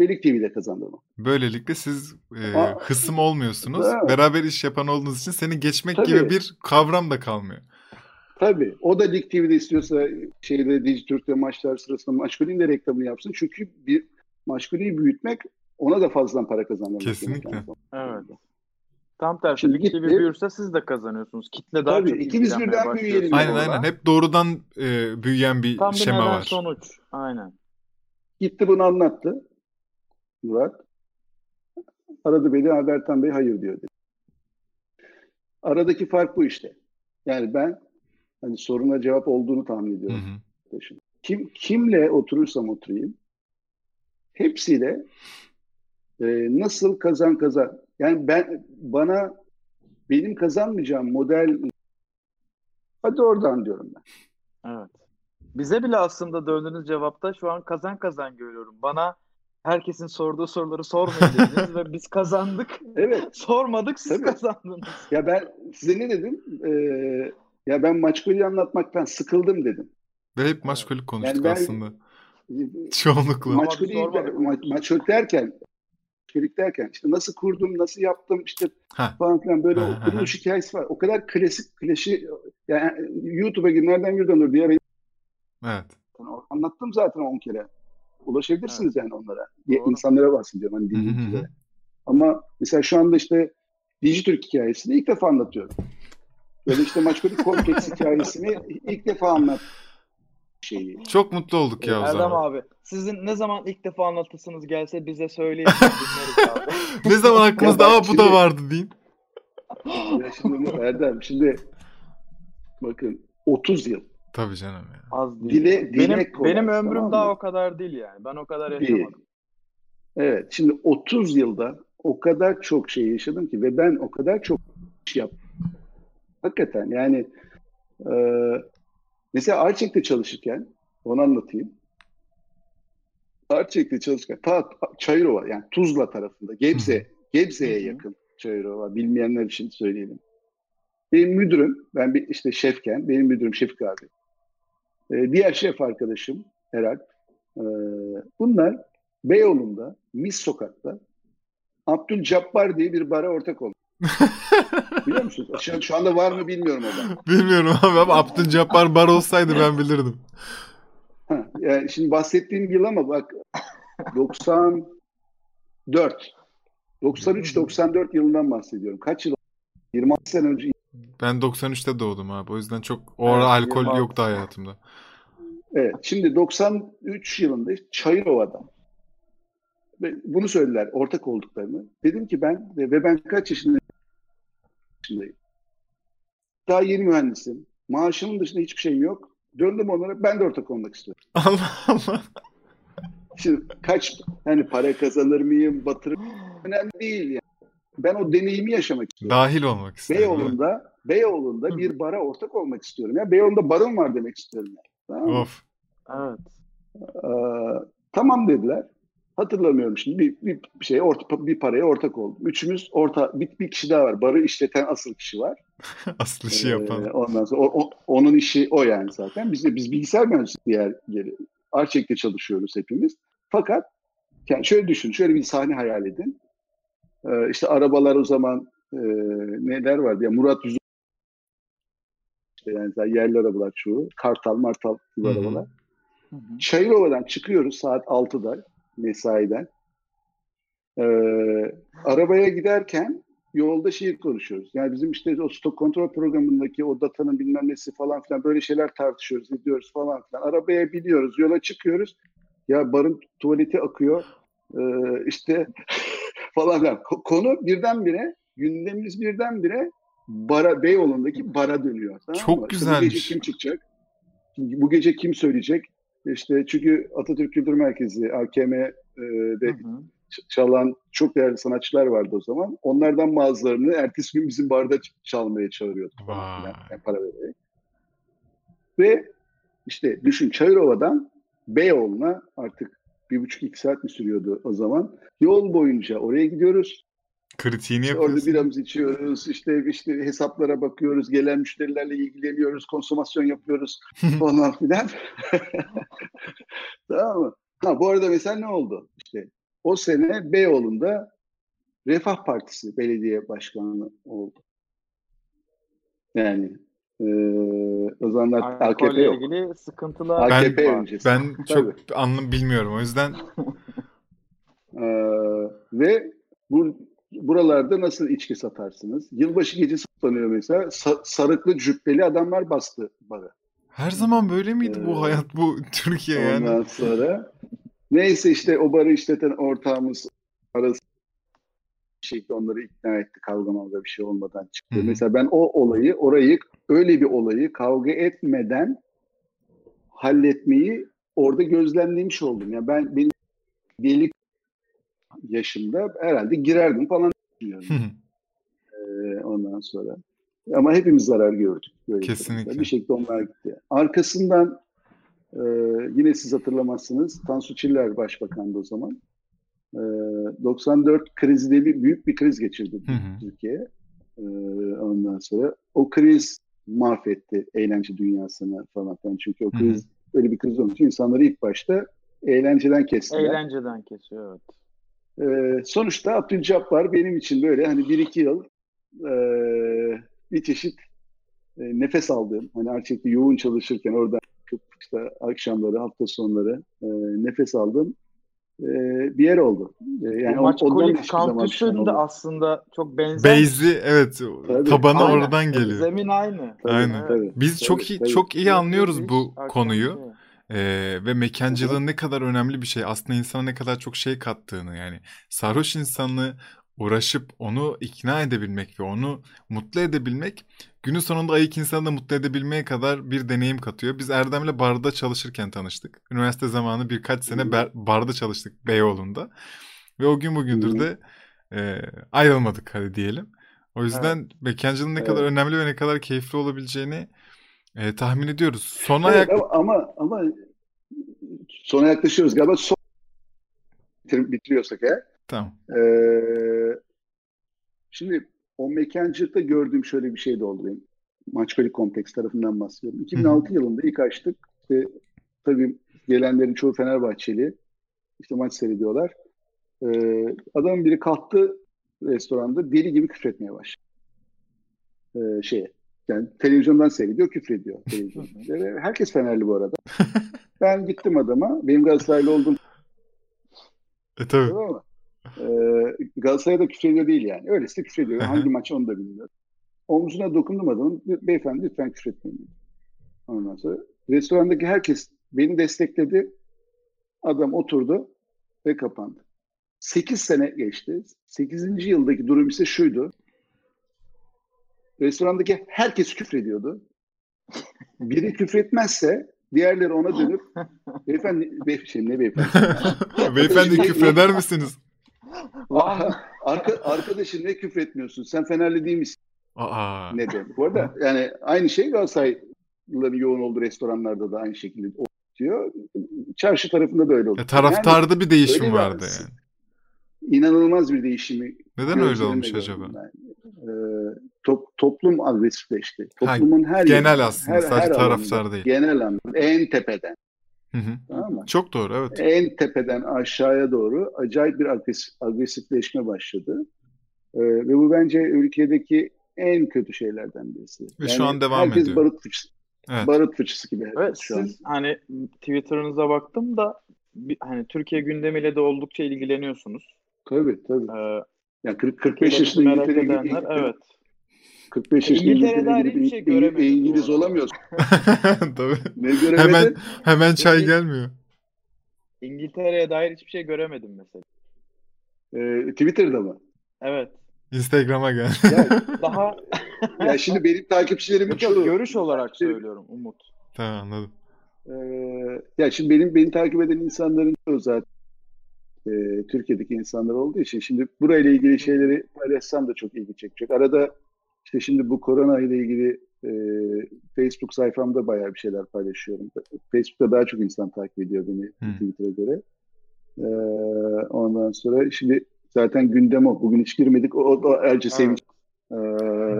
Velik TV'de kazandırma. Böylelikle siz e, Aa, hısım olmuyorsunuz. Evet. Beraber iş yapan olduğunuz için seni geçmek Tabii. gibi bir kavram da kalmıyor. Tabii. O da Lig TV'de istiyorsa şeyde Dijitürk'te maçlar sırasında Maçkuli'nin de reklamını yapsın. Çünkü bir Maçkuli'yi büyütmek ona da fazladan para kazandırmak. Kesinlikle. Evet. Tam tersi Şimdi bir kitle büyürse siz de kazanıyorsunuz. Kitle daha Tabii, çok ikimiz birden büyüyelim. Aynen aynen. Hep doğrudan e, büyüyen bir Tam şema bir var. sonuç. Aynen. Gitti bunu anlattı. Murat. Aradı beni Albertan Bey hayır diyor dedi. Aradaki fark bu işte. Yani ben hani soruna cevap olduğunu tahmin ediyorum. Hı hı. Kim kimle oturursam oturayım hepsiyle e, nasıl kazan kazan yani ben bana benim kazanmayacağım model hadi oradan diyorum ben. Evet. Bize bile aslında döndüğünüz cevapta şu an kazan kazan görüyorum. Bana herkesin sorduğu soruları sormayın dediniz ve biz kazandık. Evet. Sormadık siz Tabii. kazandınız. Ya ben size ne dedim? Ee, ya ben maçkolü anlatmaktan sıkıldım dedim. Ve hep maçkolik konuştuk yani ben, aslında. Çoğunlukla. Maçkolü ma maçkolik derken maçkolik derken işte nasıl kurdum, nasıl yaptım işte ha. falan filan böyle ha, kuruluş hikayesi var. O kadar klasik, klişe yani YouTube'a gir nereden yürüdün diye arayıp Evet. Yani anlattım zaten 10 kere ulaşabilirsiniz evet. yani onlara. Doğru. İnsanlara bahsediyorum hani dinleyicilere. Ama mesela şu anda işte Dijitürk hikayesini ilk defa anlatıyorum. Böyle işte Maçkolik kompleks hikayesini ilk defa anlat şeyi. Çok mutlu olduk ya o Erdem zaman. abi sizin ne zaman ilk defa anlatırsınız gelse bize söyleyin. abi. ne zaman aklınızda aa bu da vardı deyin. Ya şimdi Erdem şimdi bakın 30 yıl Tabii canım ya. Az değil. Dile, benim kolay, benim ömrüm tamam daha o kadar değil yani. Ben o kadar yaşamadım. Değil. Evet. Şimdi 30 yılda o kadar çok şey yaşadım ki ve ben o kadar çok iş yaptım. Hakikaten yani e, mesela Arçek'te çalışırken onu anlatayım. Arçek'te çalışırken ta Çayırova yani Tuzla tarafında Gebze, Gebze'ye yakın Çayırova bilmeyenler için söyleyelim. Benim müdürüm, ben bir işte şefken, benim müdürüm Şefik abi. Ee, diğer şef arkadaşım Herald. Ee, bunlar Beyoğlu'nda, Mis Sokak'ta Abdülcabbar diye bir bara ortak oldu. Biliyor musunuz? Şu, şu anda var mı bilmiyorum o Bilmiyorum abi ama Abdülcabbar bar olsaydı ben bilirdim. Ha, yani şimdi bahsettiğim yıl ama bak 94 93-94 yılından bahsediyorum. Kaç yıl? 26 sene önce ben 93'te doğdum abi. O yüzden çok o ara evet, alkol 26. yoktu hayatımda. Evet. Şimdi 93 yılında Çayırova'da ve bunu söylediler ortak olduklarını. Dedim ki ben ve ben kaç yaşındayım? Daha yeni mühendisim. Maaşımın dışında hiçbir şeyim yok. Döndüm onlara ben de ortak olmak istiyorum. Allah Allah. Şimdi kaç hani para kazanır mıyım, batırır önemli değil yani ben o deneyimi yaşamak istiyorum. Dahil olmak istiyorum. Beyoğlu'nda, Beyoğlu'nda bir bara ortak olmak istiyorum. Ya Beyoğlu'nda barım var demek istiyorum. Yani. Tamam Of. Evet. Ee, tamam dediler. Hatırlamıyorum şimdi bir, bir şey orta, bir paraya ortak oldum. Üçümüz orta bir, bir kişi daha var. Barı işleten asıl kişi var. asıl işi ee, yapan. Ondan sonra o, o, onun işi o yani zaten. Biz de biz bilgisayar mühendisliği yer geri Arçek'te çalışıyoruz hepimiz. Fakat yani şöyle düşün, şöyle bir sahne hayal edin. Ee, işte arabalar o zaman e, neler vardı ya Murat Yüzü işte yani yerli arabalar çoğu. Kartal, Martal gibi arabalar. Hı hı. Çayırova'dan çıkıyoruz saat 6'da mesaiden. Ee, arabaya giderken yolda şey konuşuyoruz. Yani bizim işte o stok kontrol programındaki o datanın bilmem nesi falan filan böyle şeyler tartışıyoruz, ediyoruz falan filan. Arabaya biniyoruz, yola çıkıyoruz. Ya barın tuvaleti akıyor. Ee, işte falan. Konu birdenbire, gündemimiz birdenbire bara, Beyoğlu'ndaki bara dönüyor. Tamam Çok mı? güzelmiş. İşte bu gece kim çıkacak? Bu gece kim söyleyecek? İşte çünkü Atatürk Kültür Merkezi, AKM'de çalan çok değerli sanatçılar vardı o zaman. Onlardan bazılarını ertesi gün bizim barda çalmaya çağırıyordu. Yani para vererek. Ve işte düşün Çayırova'dan Beyoğlu'na artık bir buçuk iki saat mi sürüyordu o zaman? Yol boyunca oraya gidiyoruz. Kritiğini işte yapıyorsun. Orada biramızı içiyoruz, işte işte hesaplara bakıyoruz, gelen müşterilerle ilgileniyoruz, konsomasyon yapıyoruz falan filan. tamam mı? Ha, bu arada mesela ne oldu? İşte o sene Beyoğlu'nda Refah Partisi belediye başkanı oldu. Yani ee, o zamanlar AKP yok. ilgili sıkıntılar AKP ben, öncesi. Ben çok anlam bilmiyorum o yüzden. ee, ve bu buralarda nasıl içki satarsınız? Yılbaşı gecesi kutlanıyor mesela. Sa- sarıklı cübbeli adamlar bastı barı. Her zaman böyle miydi Ee, bu hayat bu Türkiye yani? Ondan sonra neyse işte o barı işleten ortağımız arası şekilde onları ikna etti kavga mavga bir şey olmadan çıktı. Hı hı. Mesela ben o olayı orayı öyle bir olayı kavga etmeden halletmeyi orada gözlemlemiş oldum. Yani ben benim deli yaşımda herhalde girerdim falan düşünüyorum. Ee, ondan sonra. Ama hepimiz zarar gördük. Böyle Kesinlikle. durumda. Bir şekilde onlar gitti. Arkasından e, yine siz hatırlamazsınız. Tansu Çiller başbakandı o zaman. E, 94 krizi diye bir büyük bir kriz geçirdi Hı hı. Türkiye. E, ondan sonra o kriz mahvetti eğlence dünyasını falan filan. Çünkü o Hı hı. kriz öyle bir kriz olmuş. İnsanları ilk başta eğlenceden kestiler. Eğlenceden kesiyor evet. Ee, sonuçta Abdülcabbar benim için böyle hani bir iki yıl e, bir çeşit e, nefes aldığım hani gerçekten yoğun çalışırken oradan işte akşamları hafta sonları e, nefes aldığım e, bir yer oldu. E, yani maç Kolik hiçbir zaman kampüsün pişman de olmadım. aslında çok benzer. Beyzi evet Tabii. tabanı Aynen. oradan geliyor. Zemin aynı. Tabii, Aynen. tabii. Biz Tabii, çok iyi tabii. çok iyi anlıyoruz Müthiş bu akşam konuyu. şey. Ee, ve mekancılığın ne kadar önemli bir şey. Aslında insana ne kadar çok şey kattığını yani sarhoş insanı uğraşıp onu ikna edebilmek ve onu mutlu edebilmek günün sonunda ayık insanı da mutlu edebilmeye kadar bir deneyim katıyor. Biz Erdem'le barda çalışırken tanıştık. Üniversite zamanı birkaç sene barda çalıştık Beyoğlu'nda. Ve o gün bugündür de e, ayrılmadık hadi diyelim. O yüzden mekancılığın ne kadar Evet. önemli ve ne kadar keyifli olabileceğini e, tahmin ediyoruz. Son Evet, ayak ama, ama sona yaklaşıyoruz galiba son bitir- bitiriyorsak eğer. Tamam. Ee, şimdi o mekancılıkta gördüğüm şöyle bir şey de oldu benim. Maçkolik Kompleks tarafından bahsediyorum. 2006 yılında ilk açtık. İşte, tabii gelenlerin çoğu Fenerbahçeli. İşte maç seyrediyorlar. Ee, adamın biri kalktı restoranda deli gibi küfretmeye başladı. Ee, şeye. Yani televizyondan seyrediyor, küfrediyor. televizyonda. Ve herkes Fenerli bu arada. Ben gittim adama. Benim Galatasaraylı olduğum E tabii. Tamam mı? Ee, Galatasaray'da küfrediyor değil yani. Öylesi küfrediyor. Hangi maç onu da bilmiyorum. Omzuna dokundum adamın. Beyefendi lütfen küfretmeyin. Ondan sonra restorandaki herkes beni destekledi. Adam oturdu ve kapandı. 8 sene geçti. 8. yıldaki durum ise şuydu. Restorandaki herkes küfrediyordu. Biri küfretmezse diğerleri ona dönüp beyefendi, bey, şey, ne beyefendi? Beyefendi küfreder misiniz? Arka, arkadaşın ne küfretmiyorsun? Sen Fenerli değil misin? Aa. Ne demek? Bu arada yani aynı şey Galatasaraylıların yoğun olduğu restoranlarda da aynı şekilde oluyor. Çarşı tarafında da öyle oluyor. E, taraftarda bir değişim öyle bir- vardı yani. Yani inanılmaz bir değişimi Neden öyle olmuş acaba? ben. Ee, top, toplum agresifleşti. Toplumun her Genel yerinden, aslında her- sadece her taraftar alanda, değil. Genel anlamda en tepeden. Hı hı. Tamam mı? Çok doğru evet. en tepeden aşağıya doğru acayip bir agresif, agresifleşme başladı. Ee, ve bu bence ülkedeki en kötü şeylerden birisi. Ve şu an devam herkes ediyor. barut fıçısı, Evet. barut fıçısı gibi herkes Evet şu an. siz hani Twitter'ınıza baktım da bir- hani Türkiye gündemiyle de oldukça ilgileniyorsunuz. Tabii tabii. Ee, Yani 40, 45 merak yaşında İngiltere'ye edenler evet. 45 yaşında İngiltere'de bir şey göremedim İngiliz olamıyorsun. Tabii. Ne göremedin? Hemen hemen çay gelmiyor. İngiltere'ye dair hiçbir şey göremedim mesela. Ee, Twitter'da mı? Evet. Instagram'a gel. Ya, Daha ya şimdi benim yok, çoğu görüş olarak Takipçilerim- söylüyorum Umut. tamam anladım. Ee, ya şimdi benim beni takip eden insanların çoğu zaten e, Türkiye'deki insanlar olduğu için şimdi burayla ilgili şeyleri paylaşsam da çok ilgi çekecek. Arada işte şimdi bu korona ile ilgili e, Facebook sayfamda bayağı bir şeyler paylaşıyorum. Facebook'ta daha çok insan takip ediyor beni Hı. Twitter'a göre. Ee, ondan sonra şimdi zaten gündem o. Bugün hiç girmedik. O, o Erci Evet. Sevinç. Ee,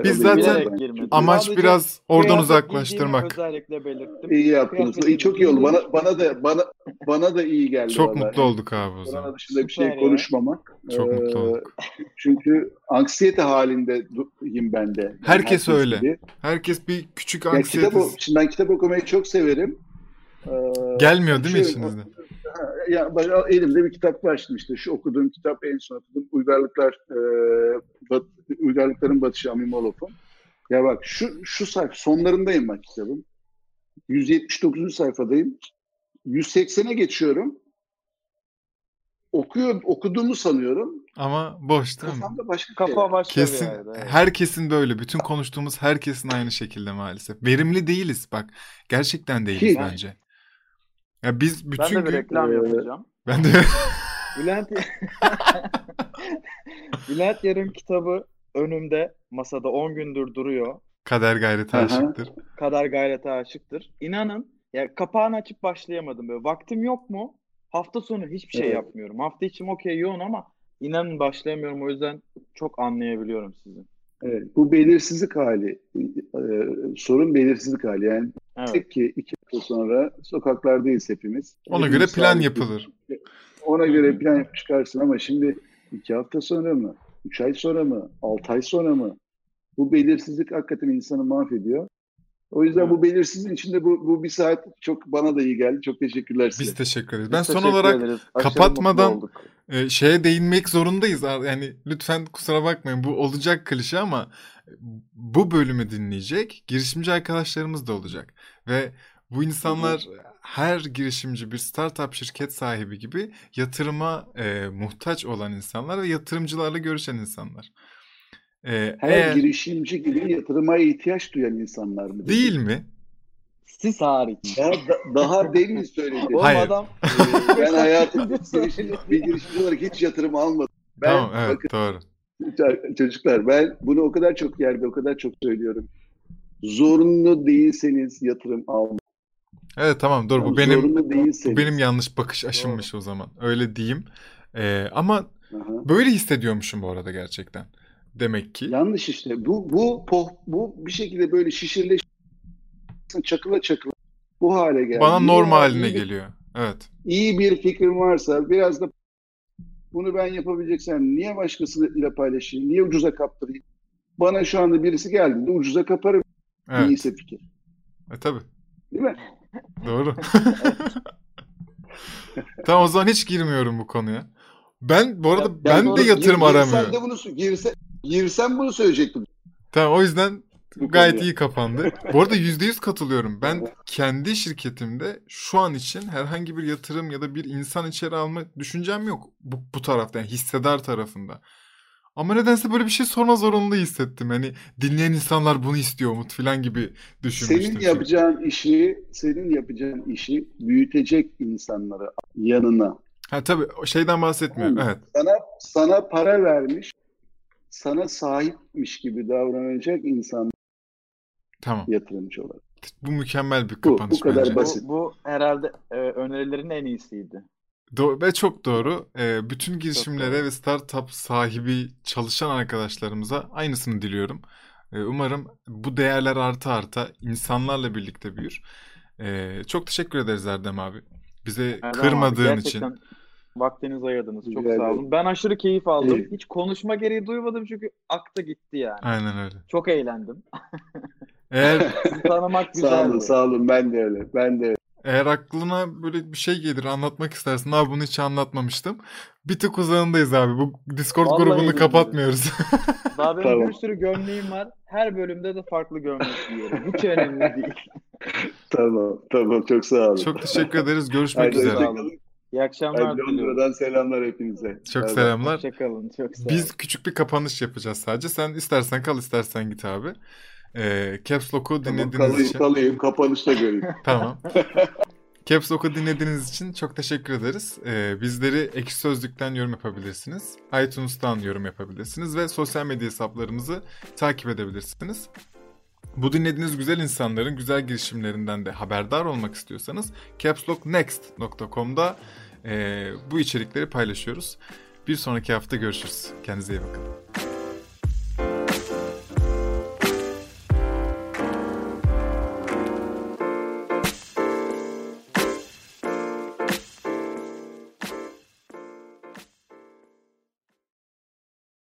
Biz zaten- girmedim. Amaç Sadece biraz oradan uzaklaştırmak. özellikle belirttim. İyi yaptınız. İyi, çok iyi oldu. Bana bana da bana bana da iyi geldi Çok mutlu olduk abi o zaman. Korona dışında bir şey ya. konuşmamak. Çok Ee, mutlu olduk. Çünkü anksiyete halindeyim ben de. Yani Herkes öyle. gibi. Herkes bir küçük kitap, anksiyete şimdi ben kitap okumayı çok severim. Ee, gelmiyor değil mi açıyorum. içinizde? Ya elimde bir kitap var şimdi işte şu okuduğum kitap en son okuduğum Uygarlıklar e, Bat, Uygarlıkların Batışı Amimolov'un. Ya bak şu şu sayfa sonlarındayım bak kitabın. 179. sayfadayım. 180'e geçiyorum. Okuyor, okuduğumu sanıyorum. Ama boş değil mi? Kafamda başka Kafa şey. başka Kesin bir yerde. herkesin böyle. Bütün konuştuğumuz herkesin aynı şekilde maalesef. Verimli değiliz bak. Gerçekten değiliz Ki- bence. Ya biz Ben bütün de bir gün reklam Ee, yapacağım. ben de Bülent Bülent Yarın kitabı önümde masada 10 gündür duruyor. kader gayreti Aha. aşıktır. Kadar gayrete aşıktır. İnanın ya kapağını açıp başlayamadım böyle. Vaktim yok mu? Hafta sonu hiçbir şey Evet. yapmıyorum. Hafta içim okey yoğun ama inanın başlayamıyorum. O yüzden çok anlayabiliyorum sizi. Evet, bu belirsizlik hali. e, sorun belirsizlik hali. Yani Evet. tek ki iki hafta sonra sokaklardayız hepimiz. Ona Hepimiz göre plan yapılır. Ona göre plan yapıp çıkarsın ama şimdi iki hafta sonra mı? Üç ay sonra mı? Altı ay sonra mı? Bu belirsizlik hakikaten insanı mahvediyor. O yüzden bu belirsizliğin içinde bu, bu bir saat çok bana da iyi geldi. Çok teşekkürler size. Biz teşekkür ederiz. Biz Ben son teşekkür olarak ederiz. Kapatmadan- e, şeye değinmek zorundayız. Yani lütfen kusura bakmayın bu olacak klişe ama bu bölümü dinleyecek girişimci arkadaşlarımız da olacak. Ve bu insanlar her girişimci bir startup şirket sahibi gibi yatırıma e, muhtaç olan insanlar ve yatırımcılarla görüşen insanlar. E, Her eğer- girişimci gibi yatırıma ihtiyaç duyan insanlar mı? değil mi? Siz hariç. Daha, da- daha demin söyledim. Oğlum Hayır. adam Ee, ben hayatımda girişimci, bir girişimci olarak hiç yatırım almadım. Ben, tamam evet bakın doğru. çocuklar ben bunu o kadar çok yerde o kadar çok söylüyorum. Zorunlu değilseniz yatırım almayın. Evet tamam doğru bu benim değilseniz. benim yanlış bakış aşımmış o zaman. Öyle diyeyim. E, ama Aha. böyle hissediyormuşum bu arada gerçekten. Demek ki. Yanlış işte. Bu bu poh, bu bir şekilde böyle şişirle çakıla çakıla bu hale geldi. Bana İyi- normal iyi haline bir- geliyor. Evet. İyi bir fikrim varsa biraz da bunu ben yapabileceksem niye başkasıyla paylaşayım? Niye ucuza kaptırayım? Bana şu anda birisi geldiğinde ucuza kaparım. Evet. İyiyse fikir. E, tabii. Değil mi? Doğru. tamam o zaman hiç girmiyorum bu konuya. Ben bu arada Ya ben doğru, de yatırım gir- aramıyorum. De bunu girse, girsem bunu söyleyecektim. Tamam o yüzden Bu gayet konuya. iyi kapandı. Bu arada %100 katılıyorum. Ben kendi şirketimde şu an için herhangi bir yatırım ya da bir insan içeri alma düşüncem yok. Bu, bu tarafta yani hissedar tarafında. Ama nedense böyle bir şey sorma zorunluluğu hissettim. Hani dinleyen insanlar bunu istiyor Umut falan gibi düşünmüştüm. Senin yapacağın işi, senin yapacağın işi büyütecek insanları yanına. Ha tabii o şeyden bahsetmiyorum. Evet. Sana sana para vermiş, sana sahipmiş gibi davranacak insan Tamam. yatırımcı olarak. Bu mükemmel bir Bu- kapanış bu kadar bence. basit. Bu, bu herhalde e, önerilerin en iyisiydi. Do- ve çok doğru. Ee, bütün girişimlere doğru. ve startup sahibi çalışan arkadaşlarımıza aynısını diliyorum. Ee, umarım bu değerler arta arta insanlarla birlikte büyür. Ee, çok teşekkür ederiz Erdem abi. Bize Erdem abi, kırmadığın için. gerçekten vaktinizi ayırdınız. Çok Rica sağ olun. Ben aşırı keyif aldım. İyi. Hiç konuşma gereği duymadım çünkü aktı gitti yani. Aynen öyle. Çok eğlendim. Eğer Sizi tanımak Sağ olun, güzeldi. sağ olun. Ben de öyle. Ben de öyle. Eğer aklına böyle bir şey gelir anlatmak istersin. Abi bunu hiç anlatmamıştım. Bir tık uzağındayız abi. Bu Discord Vallahi grubunu kapatmıyoruz. Daha benim Tamam. bir sürü gömleğim var. Her bölümde de farklı gömlek giyiyorum. Hiç önemli değil. Tamam, tamam. Çok sağ olun. çok teşekkür ederiz. Görüşmek Haydi üzere. hoşçakalın. İyi akşamlar Haydi diliyorum. Londra'dan selamlar hepinize. Çok Bay bay. selamlar. Hoşçakalın. Çok sağ olun. Biz küçük bir kapanış yapacağız sadece. Sen istersen kal istersen git abi. Ee, Caps Lock'u Tamam, dinlediğiniz kalayım, için. kalayım. Kapanışta göreyim. Tamam. Caps Lock'u dinlediğiniz için çok teşekkür ederiz. Ee, bizleri Ekşi Sözlük'ten yorum yapabilirsiniz. iTunes'tan yorum yapabilirsiniz ve sosyal medya hesaplarımızı takip edebilirsiniz. Bu dinlediğiniz güzel insanların güzel girişimlerinden de haberdar olmak istiyorsanız capslocknext.com'da e, bu içerikleri paylaşıyoruz. Bir sonraki hafta görüşürüz. Kendinize iyi bakın.